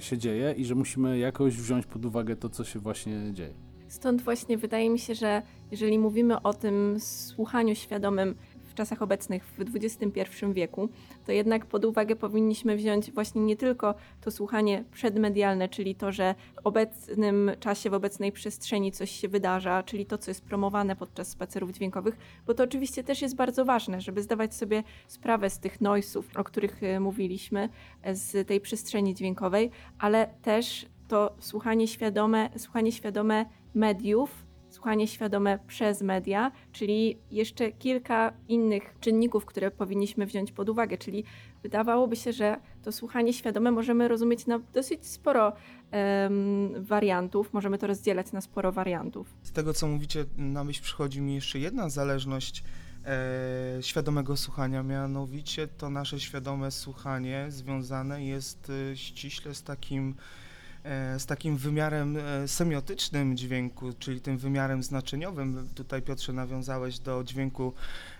się dzieje i że musimy jakoś wziąć pod uwagę to, co się właśnie dzieje. Stąd właśnie wydaje mi się, że jeżeli mówimy o tym słuchaniu świadomym w czasach obecnych, w XXI wieku, to jednak pod uwagę powinniśmy wziąć właśnie nie tylko to słuchanie przedmedialne, czyli to, że w obecnym czasie, w obecnej przestrzeni coś się wydarza, czyli to, co jest promowane podczas spacerów dźwiękowych, bo to oczywiście też jest bardzo ważne, żeby zdawać sobie sprawę z tych noisów, o których e, mówiliśmy, e, z tej przestrzeni dźwiękowej, ale też to słuchanie świadome, słuchanie świadome mediów, słuchanie świadome przez media, czyli jeszcze kilka innych czynników, które powinniśmy wziąć pod uwagę. Czyli wydawałoby się, że to słuchanie świadome możemy rozumieć na dosyć sporo um, wariantów, możemy to rozdzielać na sporo wariantów. Z tego, co mówicie, na myśl przychodzi mi jeszcze jedna zależność. E, świadomego słuchania, mianowicie to nasze świadome słuchanie związane jest e, ściśle z takim z takim wymiarem e, semiotycznym dźwięku, czyli tym wymiarem znaczeniowym. Tutaj Piotrze nawiązałeś do dźwięku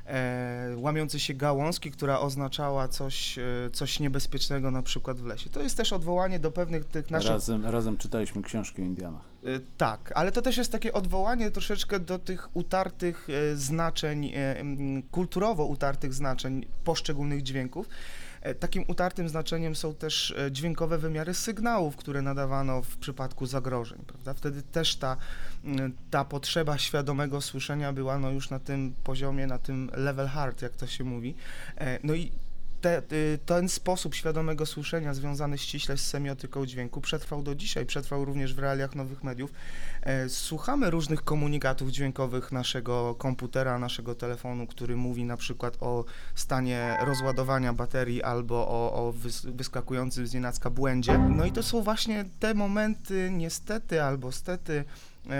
e, łamiącej się gałązki, która oznaczała coś, e, coś niebezpiecznego na przykład w lesie. To jest też odwołanie do pewnych tych naszych... Razem, razem czytaliśmy książki o Indianach. E, tak, ale to też jest takie odwołanie troszeczkę do tych utartych e, znaczeń, kulturowo utartych znaczeń poszczególnych dźwięków. E, takim utartym znaczeniem są też e, dźwiękowe wymiary sygnałów, które nadawano w przypadku zagrożeń, prawda? Wtedy też ta, ta potrzeba świadomego słyszenia była no już na tym poziomie, na tym level hard, jak to się mówi. E, no i te, y, ten sposób świadomego słyszenia związany ściśle z semiotyką dźwięku przetrwał do dzisiaj, przetrwał również w realiach nowych mediów. E, słuchamy różnych komunikatów dźwiękowych naszego komputera, naszego telefonu, który mówi na przykład o stanie rozładowania baterii albo o, o wys- wyskakującym z nienacka błędzie. No i to są właśnie te momenty, niestety albo stety,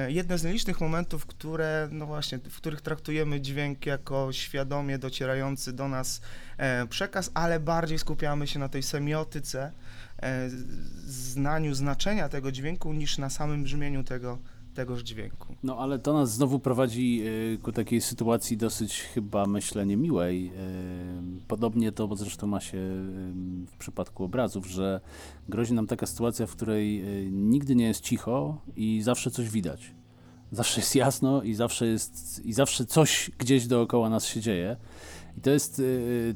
jedne z nielicznych momentów, które, no właśnie, w których traktujemy dźwięk jako świadomie docierający do nas e, przekaz, ale bardziej skupiamy się na tej semiotyce, e, znaniu znaczenia tego dźwięku niż na samym brzmieniu tego, tegoż dźwięku. No ale to nas znowu prowadzi y, ku takiej sytuacji dosyć chyba myślę niemiłej. Y, Podobnie to zresztą ma się w przypadku obrazów, że grozi nam taka sytuacja, w której y, nigdy nie jest cicho i zawsze coś widać. Zawsze jest jasno i zawsze jest i zawsze coś gdzieś dookoła nas się dzieje. I to jest,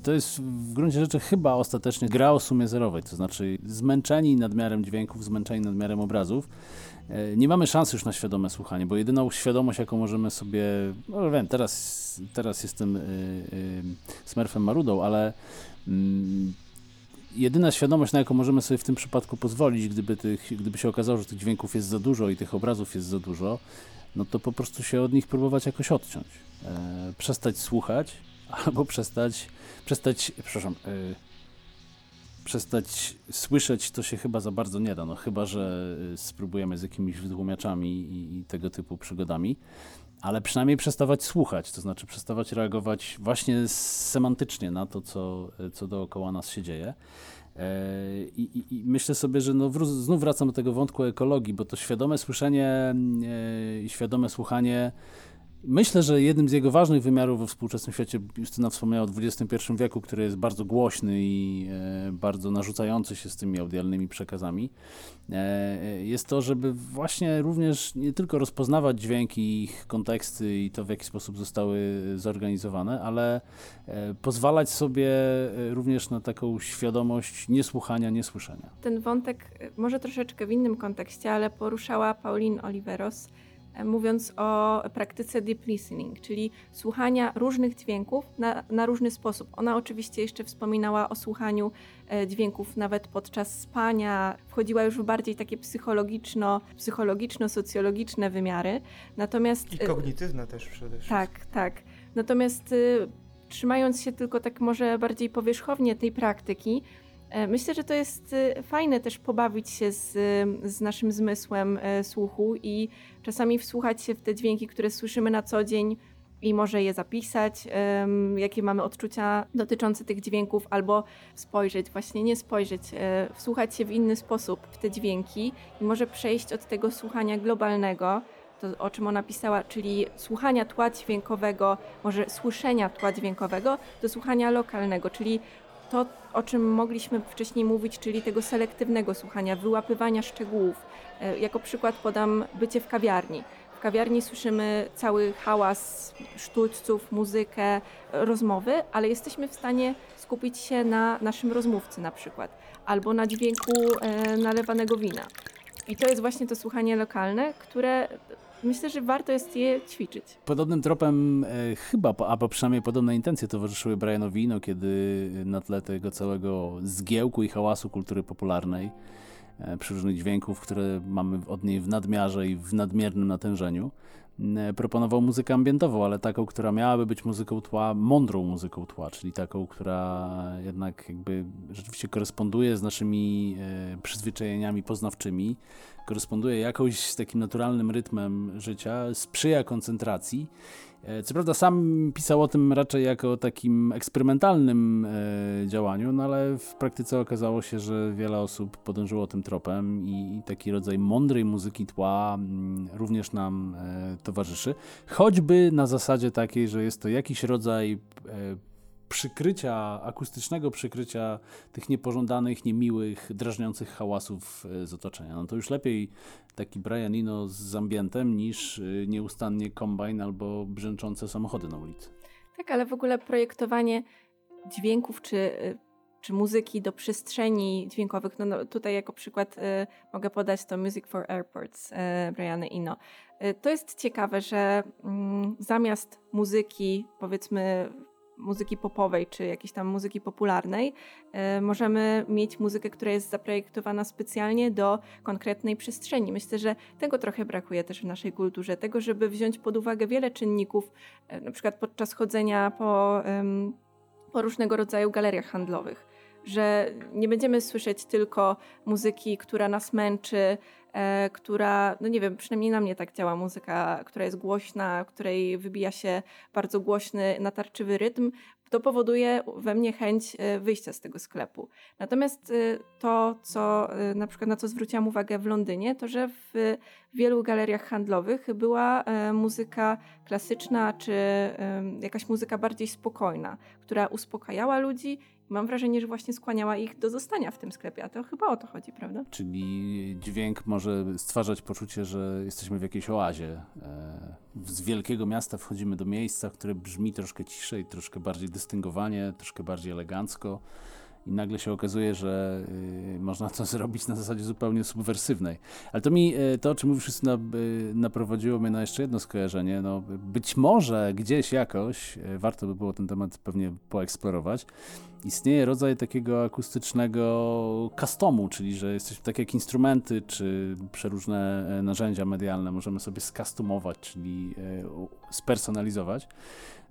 to jest w gruncie rzeczy chyba ostatecznie gra o sumie zerowej, to znaczy zmęczeni nadmiarem dźwięków, zmęczeni nadmiarem obrazów, E, Nie mamy szansy już na świadome słuchanie, bo jedyną świadomość, jaką możemy sobie. No wiem, teraz, teraz jestem y, y, Smurfem Marudą, ale mm, jedyna świadomość, na jaką możemy sobie w tym przypadku pozwolić, gdyby, tych, gdyby się okazało, że tych dźwięków jest za dużo i tych obrazów jest za dużo, no to po prostu się od nich próbować jakoś odciąć. E, przestać słuchać, albo przestać, przestać, przepraszam, e, przestać słyszeć to się chyba za bardzo nie da, no chyba, że y, spróbujemy z jakimiś wytłumiaczami i, i tego typu przygodami, ale przynajmniej przestawać słuchać, to znaczy przestawać reagować właśnie semantycznie na to, co, co dookoła nas się dzieje. E, I, i, I myślę sobie, że no wró- znów wracam do tego wątku ekologii, bo to świadome słyszenie e, i świadome słuchanie Myślę, że jednym z jego ważnych wymiarów we współczesnym świecie, Justyna wspomniała o XXI wieku, który jest bardzo głośny i e, bardzo narzucający się z tymi audialnymi przekazami, e, jest to, żeby właśnie również nie tylko rozpoznawać dźwięki, ich konteksty i to, w jaki sposób zostały zorganizowane, ale e, pozwalać sobie również na taką świadomość niesłuchania, niesłyszenia. Ten wątek może troszeczkę w innym kontekście, ale poruszała Pauline Oliveros, mówiąc o praktyce deep listening, czyli słuchania różnych dźwięków na, na różny sposób. Ona oczywiście jeszcze wspominała o słuchaniu e, dźwięków nawet podczas spania, wchodziła już w bardziej takie psychologiczno, psychologiczno-socjologiczne wymiary. Natomiast I e, kognitywne też przede wszystkim. tak, tak. Natomiast trzymając się tylko tak może bardziej powierzchownie tej praktyki, e, myślę, że to jest y, fajne też pobawić się z, y, z naszym zmysłem e, słuchu i czasami wsłuchać się w te dźwięki, które słyszymy na co dzień i może je zapisać, jakie mamy odczucia dotyczące tych dźwięków, albo spojrzeć, właśnie nie spojrzeć, e, wsłuchać się w inny sposób w te dźwięki i może przejść od tego słuchania globalnego, to o czym ona pisała, czyli słuchania tła dźwiękowego, może słyszenia tła dźwiękowego, do słuchania lokalnego, czyli to, o czym mogliśmy wcześniej mówić, czyli tego selektywnego słuchania, wyłapywania szczegółów. E, Jako przykład podam bycie w kawiarni. W kawiarni słyszymy cały hałas sztućców, muzykę, e, rozmowy, ale jesteśmy w stanie skupić się na naszym rozmówcy na przykład, albo na dźwięku e, nalewanego wina. I to jest właśnie to słuchanie lokalne, które myślę, że warto jest je ćwiczyć. Podobnym tropem e, chyba, albo przynajmniej podobne intencje towarzyszyły Brianowi Eno, kiedy na tle tego całego zgiełku i hałasu kultury popularnej, e, przy różnych dźwięków, które mamy od niej w nadmiarze i w nadmiernym natężeniu, e, proponował muzykę ambientową, ale taką, która miałaby być muzyką tła, mądrą muzyką tła, czyli taką, która jednak jakby rzeczywiście koresponduje z naszymi e, przyzwyczajeniami poznawczymi, koresponduje jakoś z takim naturalnym rytmem życia, sprzyja koncentracji. E, Co prawda sam pisał o tym raczej jako takim eksperymentalnym e, działaniu, no ale w praktyce okazało się, że wiele osób podążyło tym tropem i, taki rodzaj mądrej muzyki tła mm, również nam e, towarzyszy. Choćby na zasadzie takiej, że jest to jakiś rodzaj przykrycia, akustycznego przykrycia tych niepożądanych, niemiłych, drażniących hałasów e, z otoczenia. No to już lepiej taki Brian Eno z ambientem niż y, nieustannie kombajn albo brzęczące samochody na ulicy. Tak, ale w ogóle projektowanie dźwięków czy, y, czy muzyki do przestrzeni dźwiękowych, no, no tutaj jako przykład y, mogę podać to Music for Airports y, Briany Eno. Y, to jest ciekawe, że mm, zamiast muzyki powiedzmy muzyki popowej czy jakiejś tam muzyki popularnej. E, możemy mieć muzykę, która jest zaprojektowana specjalnie do konkretnej przestrzeni. Myślę, że tego trochę brakuje też w naszej kulturze, tego, żeby wziąć pod uwagę wiele czynników, e, na przykład podczas chodzenia po, po różnego rodzaju galeriach handlowych że nie będziemy słyszeć tylko muzyki, która nas męczy, która, no nie wiem, przynajmniej na mnie tak działa muzyka, która jest głośna, której wybija się bardzo głośny, natarczywy rytm, to powoduje we mnie chęć e, wyjścia z tego sklepu. Natomiast e, to, co e, na przykład na co zwróciłam uwagę w Londynie, to że w wielu galeriach handlowych była muzyka klasyczna czy jakaś muzyka bardziej spokojna, która uspokajała ludzi mam wrażenie, że właśnie skłaniała ich do zostania w tym sklepie, a to chyba o to chodzi, prawda? Czyli dźwięk może stwarzać poczucie, że jesteśmy w jakiejś oazie. Z wielkiego miasta wchodzimy do miejsca, które brzmi troszkę ciszej, troszkę bardziej dystyngowanie, troszkę bardziej elegancko i nagle się okazuje, że y, można to zrobić na zasadzie zupełnie subwersywnej. Ale to mi, y, to o czym mówisz, na, y, naprowadziło mnie na jeszcze jedno skojarzenie. No, być może gdzieś jakoś, y, warto by było ten temat pewnie poeksplorować, istnieje rodzaj takiego akustycznego customu, czyli że jesteśmy tak jak instrumenty, czy przeróżne e, narzędzia medialne możemy sobie skustomować, czyli e, spersonalizować.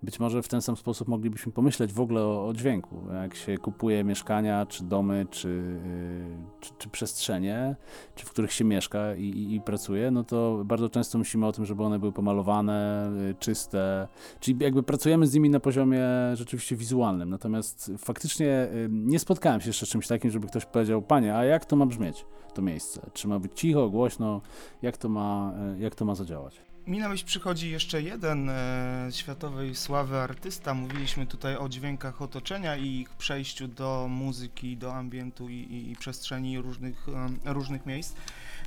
Być może w ten sam sposób moglibyśmy pomyśleć w ogóle o, o dźwięku. Jak się kupuje mieszkania, czy domy, czy, y, czy, czy przestrzenie, czy w których się mieszka i, i, i, pracuje, no to bardzo często myślimy o tym, żeby one były pomalowane, y, czyste, czyli jakby pracujemy z nimi na poziomie rzeczywiście wizualnym. Natomiast faktycznie y, nie spotkałem się jeszcze z czymś takim, żeby ktoś powiedział, panie, a jak to ma brzmieć, to miejsce? Czy ma być cicho, głośno? Jak to ma, jak to ma zadziałać? Mi na myśl przychodzi jeszcze jeden e, światowej sławy artysta. Mówiliśmy tutaj o dźwiękach otoczenia i ich przejściu do muzyki, do ambientu i, i, i przestrzeni różnych, e, różnych miejsc.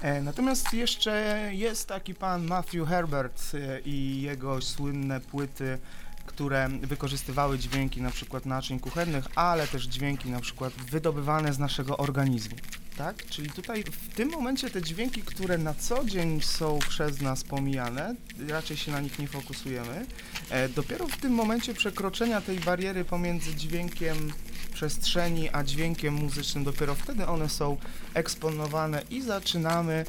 E, natomiast jeszcze jest taki pan Matthew Herbert e, i jego słynne płyty które wykorzystywały dźwięki na przykład naczyń kuchennych, ale też dźwięki na przykład wydobywane z naszego organizmu. Tak? Czyli tutaj w tym momencie te dźwięki, które na co dzień są przez nas pomijane, raczej się na nich nie fokusujemy, e, dopiero w tym momencie przekroczenia tej bariery pomiędzy dźwiękiem przestrzeni a dźwiękiem muzycznym, dopiero wtedy one są eksponowane i zaczynamy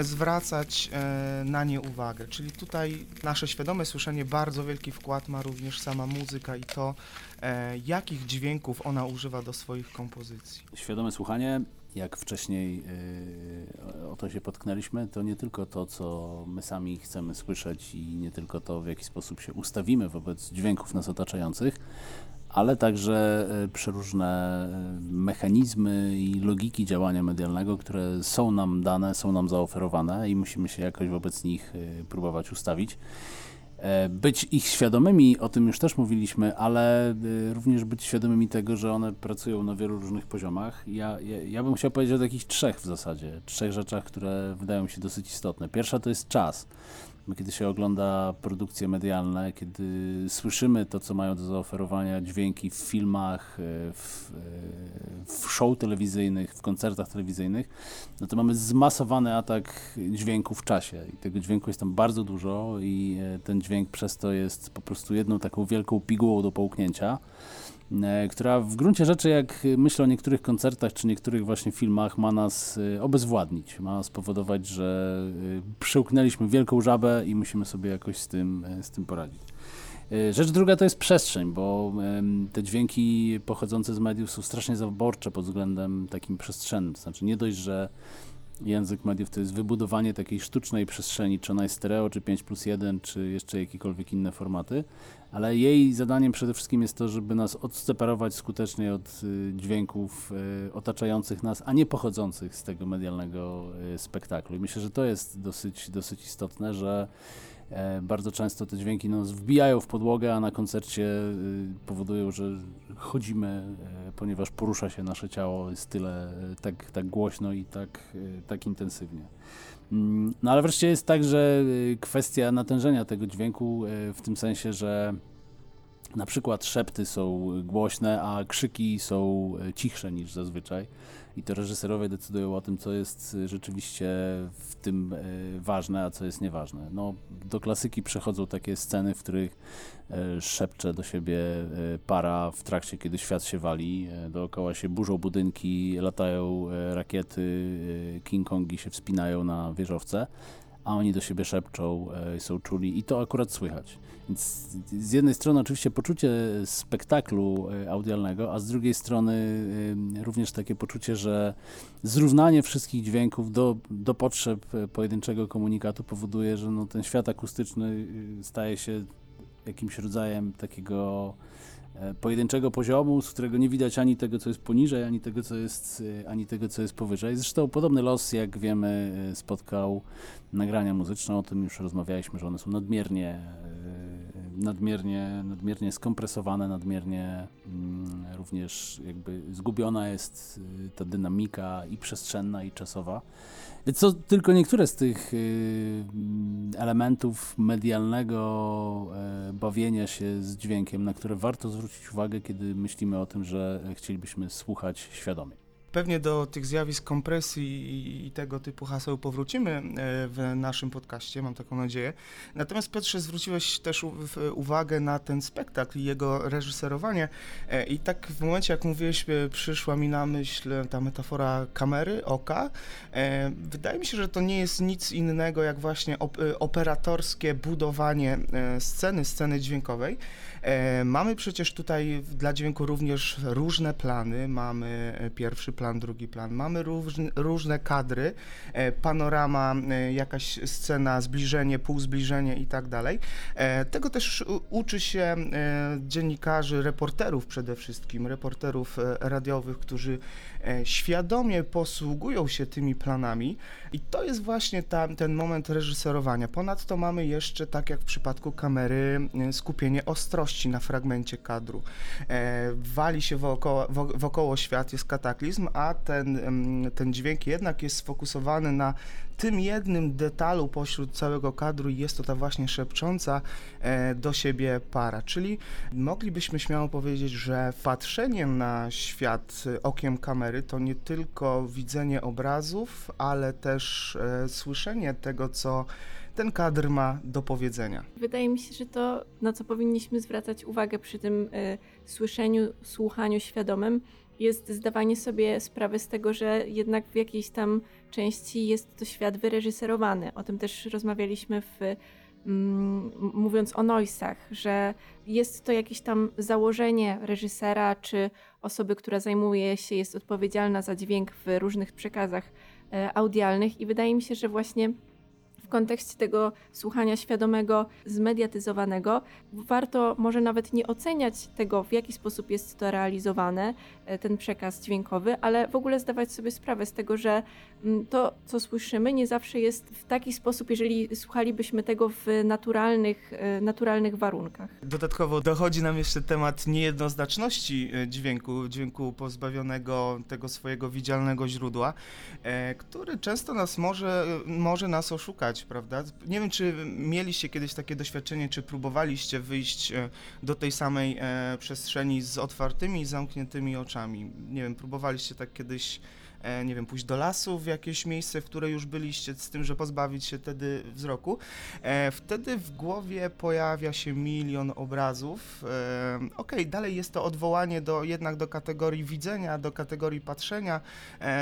zwracać e, na nie uwagę. Czyli tutaj nasze świadome słyszenie bardzo wielki wkład ma również sama muzyka i to, e, jakich dźwięków ona używa do swoich kompozycji. Świadome słuchanie, jak wcześniej e, o to się potknęliśmy, to nie tylko to, co my sami chcemy słyszeć i nie tylko to, w jaki sposób się ustawimy wobec dźwięków nas otaczających, ale także e, przeróżne mechanizmy i logiki działania medialnego, które są nam dane, są nam zaoferowane i musimy się jakoś wobec nich próbować ustawić. Być ich świadomymi, o tym już też mówiliśmy, ale również być świadomymi tego, że one pracują na wielu różnych poziomach. Ja, ja, ja bym chciał powiedzieć o takich trzech w zasadzie, trzech rzeczach, które wydają mi się dosyć istotne. Pierwsza to jest czas kiedy się ogląda produkcje medialne, kiedy słyszymy to, co mają do zaoferowania dźwięki w filmach, e, w, e, w show telewizyjnych, w koncertach telewizyjnych, no to mamy zmasowany atak dźwięku w czasie. I tego dźwięku jest tam bardzo dużo i e, ten dźwięk przez to jest po prostu jedną taką wielką pigułą do połknięcia. E, która w gruncie rzeczy, jak myślę o niektórych koncertach czy niektórych właśnie filmach, ma nas e, obezwładnić, ma spowodować, że e, przyłknęliśmy wielką żabę i musimy sobie jakoś z tym, z tym poradzić. Rzecz druga to jest przestrzeń, bo te dźwięki pochodzące z mediów są strasznie zaborcze pod względem takim przestrzennym. Znaczy nie dość, że język mediów to jest wybudowanie takiej sztucznej przestrzeni, czy ona jest stereo, czy 5 plus 1, czy jeszcze jakiekolwiek inne formaty, ale jej zadaniem przede wszystkim jest to, żeby nas odseparować skutecznie od y, dźwięków y, otaczających nas, a nie pochodzących z tego medialnego y, spektaklu. I myślę, że to jest dosyć, dosyć istotne, że e, bardzo często te dźwięki nas wbijają w podłogę, a na koncercie powodują, że chodzimy, e, ponieważ porusza się nasze ciało, jest tyle, e, tak, tak głośno i tak, tak intensywnie. Mm, no ale wreszcie jest tak, że y, kwestia natężenia tego dźwięku y, w tym sensie, że Na przykład szepty są głośne, a krzyki są e, cichsze niż zazwyczaj. I to reżyserowie decydują o tym, co jest e, rzeczywiście w tym e, ważne, a co jest nieważne. No, do klasyki przechodzą takie sceny, w których szepcze do siebie para w trakcie, kiedy świat się wali. Dookoła się burzą budynki, latają rakiety, King Kongi się wspinają na wieżowce a oni do siebie szepczą, e, są czuli i to akurat słychać. Więc z jednej strony oczywiście poczucie spektaklu e, audialnego, a z drugiej strony e, również takie poczucie, że zrównanie wszystkich dźwięków do, do potrzeb pojedynczego komunikatu powoduje, że no, ten świat akustyczny staje się jakimś rodzajem takiego pojedynczego poziomu, z którego nie widać ani tego, co jest poniżej, ani tego, co jest, e, ani tego, co jest powyżej. Zresztą podobny los, jak wiemy, e, spotkał nagrania muzyczne, o tym już rozmawialiśmy, że one są nadmiernie, nadmiernie, nadmiernie skompresowane, nadmiernie mm, również jakby zgubiona jest ta dynamika i przestrzenna, i czasowa. To tylko niektóre z tych y, elementów medialnego e, bawienia się z dźwiękiem, na które warto zwrócić uwagę, kiedy myślimy o tym, że chcielibyśmy słuchać świadomie. Pewnie do tych zjawisk kompresji i tego typu haseł powrócimy e, w naszym podcaście, mam taką nadzieję. Natomiast Piotrze, zwróciłeś też uwagę na ten spektakl i jego reżyserowanie e, i tak w momencie, jak mówiłeś, e, przyszła mi na myśl ta metafora kamery, oka. Wydaje mi się, że to nie jest nic innego jak właśnie operatorskie budowanie sceny, sceny dźwiękowej. Mamy przecież tutaj dla dźwięku również różne plany. Mamy pierwszy plan, drugi plan. Mamy różne, różne kadry, e, panorama, e, jakaś scena, zbliżenie, półzbliżenie i tak dalej. E, tego też uczy się dziennikarzy, reporterów przede wszystkim, reporterów radiowych, którzy świadomie posługują się tymi planami i to jest właśnie ta, ten moment reżyserowania. Ponadto mamy jeszcze, tak jak w przypadku kamery, skupienie ostrości na fragmencie kadru. Wali się wokoło, wokoło świat, jest kataklizm, a ten, ten dźwięk jednak jest sfokusowany na tym jednym detalu pośród całego kadru i jest to ta właśnie szepcząca e, do siebie para. Czyli moglibyśmy śmiało powiedzieć, że patrzenie na świat okiem kamery to nie tylko widzenie obrazów, ale też e, słyszenie tego, co ten kadr ma do powiedzenia. Wydaje mi się, że to, na co powinniśmy zwracać uwagę przy tym y, słyszeniu, słuchaniu świadomym, jest zdawanie sobie sprawy z tego, że jednak w jakiejś tam części jest to świat wyreżyserowany. O tym też rozmawialiśmy w mm, mówiąc o noisach, że jest to jakieś tam założenie reżysera czy osoby, która zajmuje się, jest odpowiedzialna za dźwięk w różnych przekazach e, audialnych i wydaje mi się, że właśnie kontekście tego słuchania świadomego, zmediatyzowanego, warto może nawet nie oceniać tego, w jaki sposób jest to realizowane, e, ten przekaz dźwiękowy, ale w ogóle zdawać sobie sprawę z tego, że mm, to, co słyszymy, nie zawsze jest w taki sposób, jeżeli słuchalibyśmy tego w naturalnych, e, naturalnych warunkach. Dodatkowo dochodzi nam jeszcze temat niejednoznaczności e, dźwięku, dźwięku pozbawionego tego swojego widzialnego źródła, który często nas może, może nas oszukać prawda? Nie wiem, czy mieliście kiedyś takie doświadczenie, czy próbowaliście wyjść e, do tej samej e, przestrzeni z otwartymi i zamkniętymi oczami. Nie wiem, próbowaliście tak kiedyś nie wiem, pójść do lasu w jakieś miejsce, w które już byliście, z tym, że pozbawić się wtedy wzroku. E, wtedy w głowie pojawia się milion obrazów. E, okay, dalej jest to odwołanie do, jednak do kategorii widzenia, do kategorii patrzenia,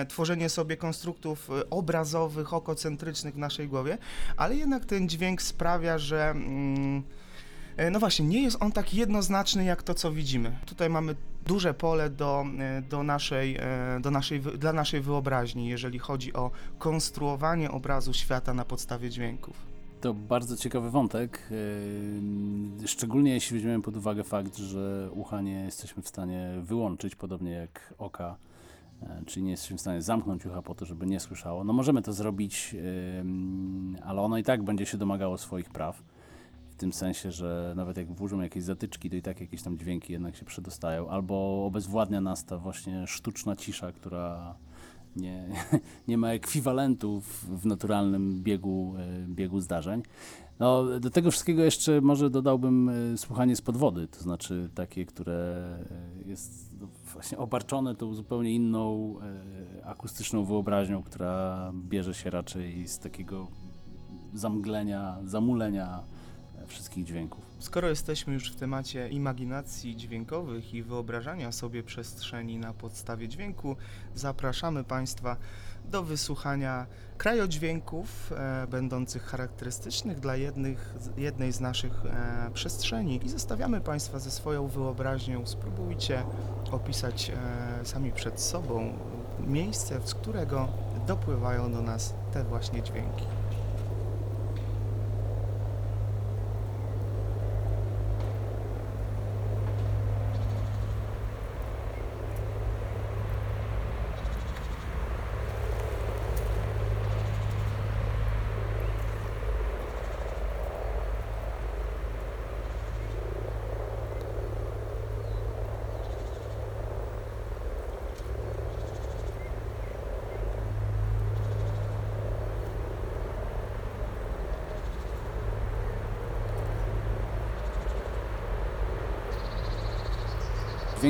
tworzenie sobie konstruktów obrazowych, okocentrycznych w naszej głowie, ale jednak ten dźwięk sprawia, że... Mm, no właśnie, nie jest on tak jednoznaczny jak to, co widzimy. Tutaj mamy duże pole do, e, do naszej, e, do naszej, dla naszej wyobraźni, jeżeli chodzi o konstruowanie obrazu świata na podstawie dźwięków. To bardzo ciekawy wątek, e, szczególnie jeśli weźmiemy pod uwagę fakt, że ucha nie jesteśmy w stanie wyłączyć, podobnie jak oka, czyli nie jesteśmy w stanie zamknąć ucha po to, żeby nie słyszało. No możemy to zrobić, ale ono i tak będzie się domagało swoich praw tym sensie, że nawet jak włożymy jakieś zatyczki, to i tak jakieś tam dźwięki jednak się przedostają, albo obezwładnia nas ta właśnie sztuczna cisza, która nie, nie ma ekwiwalentu w, naturalnym biegu, e, biegu zdarzeń. No, do tego wszystkiego jeszcze może dodałbym e, słuchanie z podwody, to znaczy takie, które e, jest właśnie obarczone tą zupełnie inną akustyczną wyobraźnią, która bierze się raczej z takiego zamglenia, zamulenia wszystkich dźwięków. Skoro jesteśmy już w temacie imaginacji dźwiękowych i wyobrażania sobie przestrzeni na podstawie dźwięku, zapraszamy Państwa do wysłuchania krajodźwięków e, będących charakterystycznych dla jednych, jednej z naszych e, przestrzeni i zostawiamy Państwa ze swoją wyobraźnią. Spróbujcie opisać e, sami przed sobą miejsce, z którego dopływają do nas te właśnie dźwięki.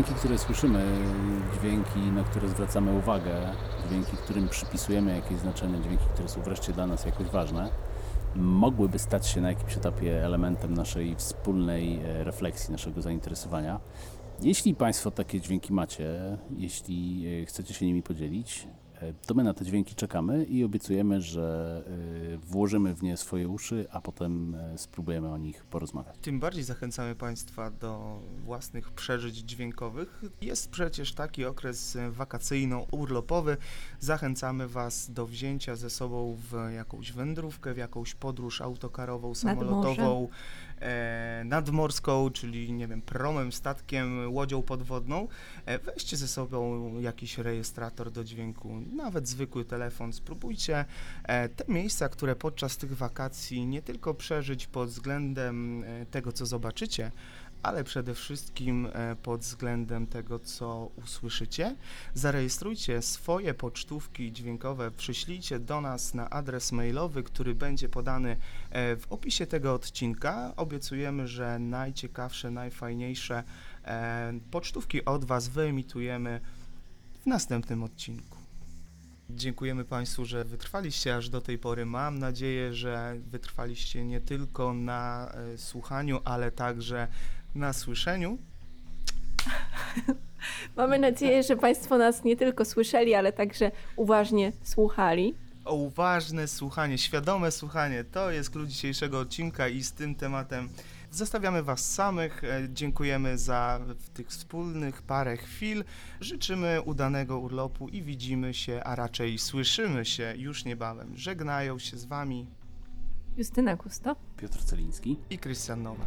Dźwięki, które słyszymy, dźwięki, na które zwracamy uwagę, dźwięki, którym przypisujemy jakieś znaczenie, dźwięki, które są wreszcie dla nas jakoś ważne, mogłyby stać się na jakimś etapie elementem naszej wspólnej e, refleksji, naszego zainteresowania. Jeśli Państwo takie dźwięki macie, jeśli e, chcecie się nimi podzielić, to my na te dźwięki czekamy i obiecujemy, że e, włożymy w nie swoje uszy, a potem e, spróbujemy o nich porozmawiać. Tym bardziej zachęcamy Państwa do własnych przeżyć dźwiękowych. Jest przecież taki okres e, wakacyjno-urlopowy. Zachęcamy Was do wzięcia ze sobą w jakąś wędrówkę, w jakąś podróż autokarową, samolotową, e, nadmorską, czyli nie wiem, promem, statkiem, łodzią podwodną. E, weźcie ze sobą jakiś rejestrator do dźwięku, nawet zwykły telefon. Spróbujcie e, te miejsca, które podczas tych wakacji nie tylko przeżyć pod względem e, tego, co zobaczycie, ale przede wszystkim e, pod względem tego, co usłyszycie. Zarejestrujcie swoje pocztówki dźwiękowe, przyślijcie do nas na adres mailowy, który będzie podany e, w opisie tego odcinka. Obiecujemy, że najciekawsze, najfajniejsze e, pocztówki od Was wyemitujemy w następnym odcinku. Dziękujemy Państwu, że wytrwaliście aż do tej pory. Mam nadzieję, że wytrwaliście nie tylko na słuchaniu, ale także na słyszeniu. Mamy nadzieję, że Państwo nas nie tylko słyszeli, ale także uważnie słuchali. O uważne słuchanie, świadome słuchanie to jest klucz dzisiejszego odcinka i z tym tematem zostawiamy Was samych. E, Dziękujemy za tych wspólnych parę chwil. Życzymy udanego urlopu i widzimy się, a raczej słyszymy się już niebawem. Żegnają się z Wami Justyna Kusto, Piotr Celiński i Krystian Nowak.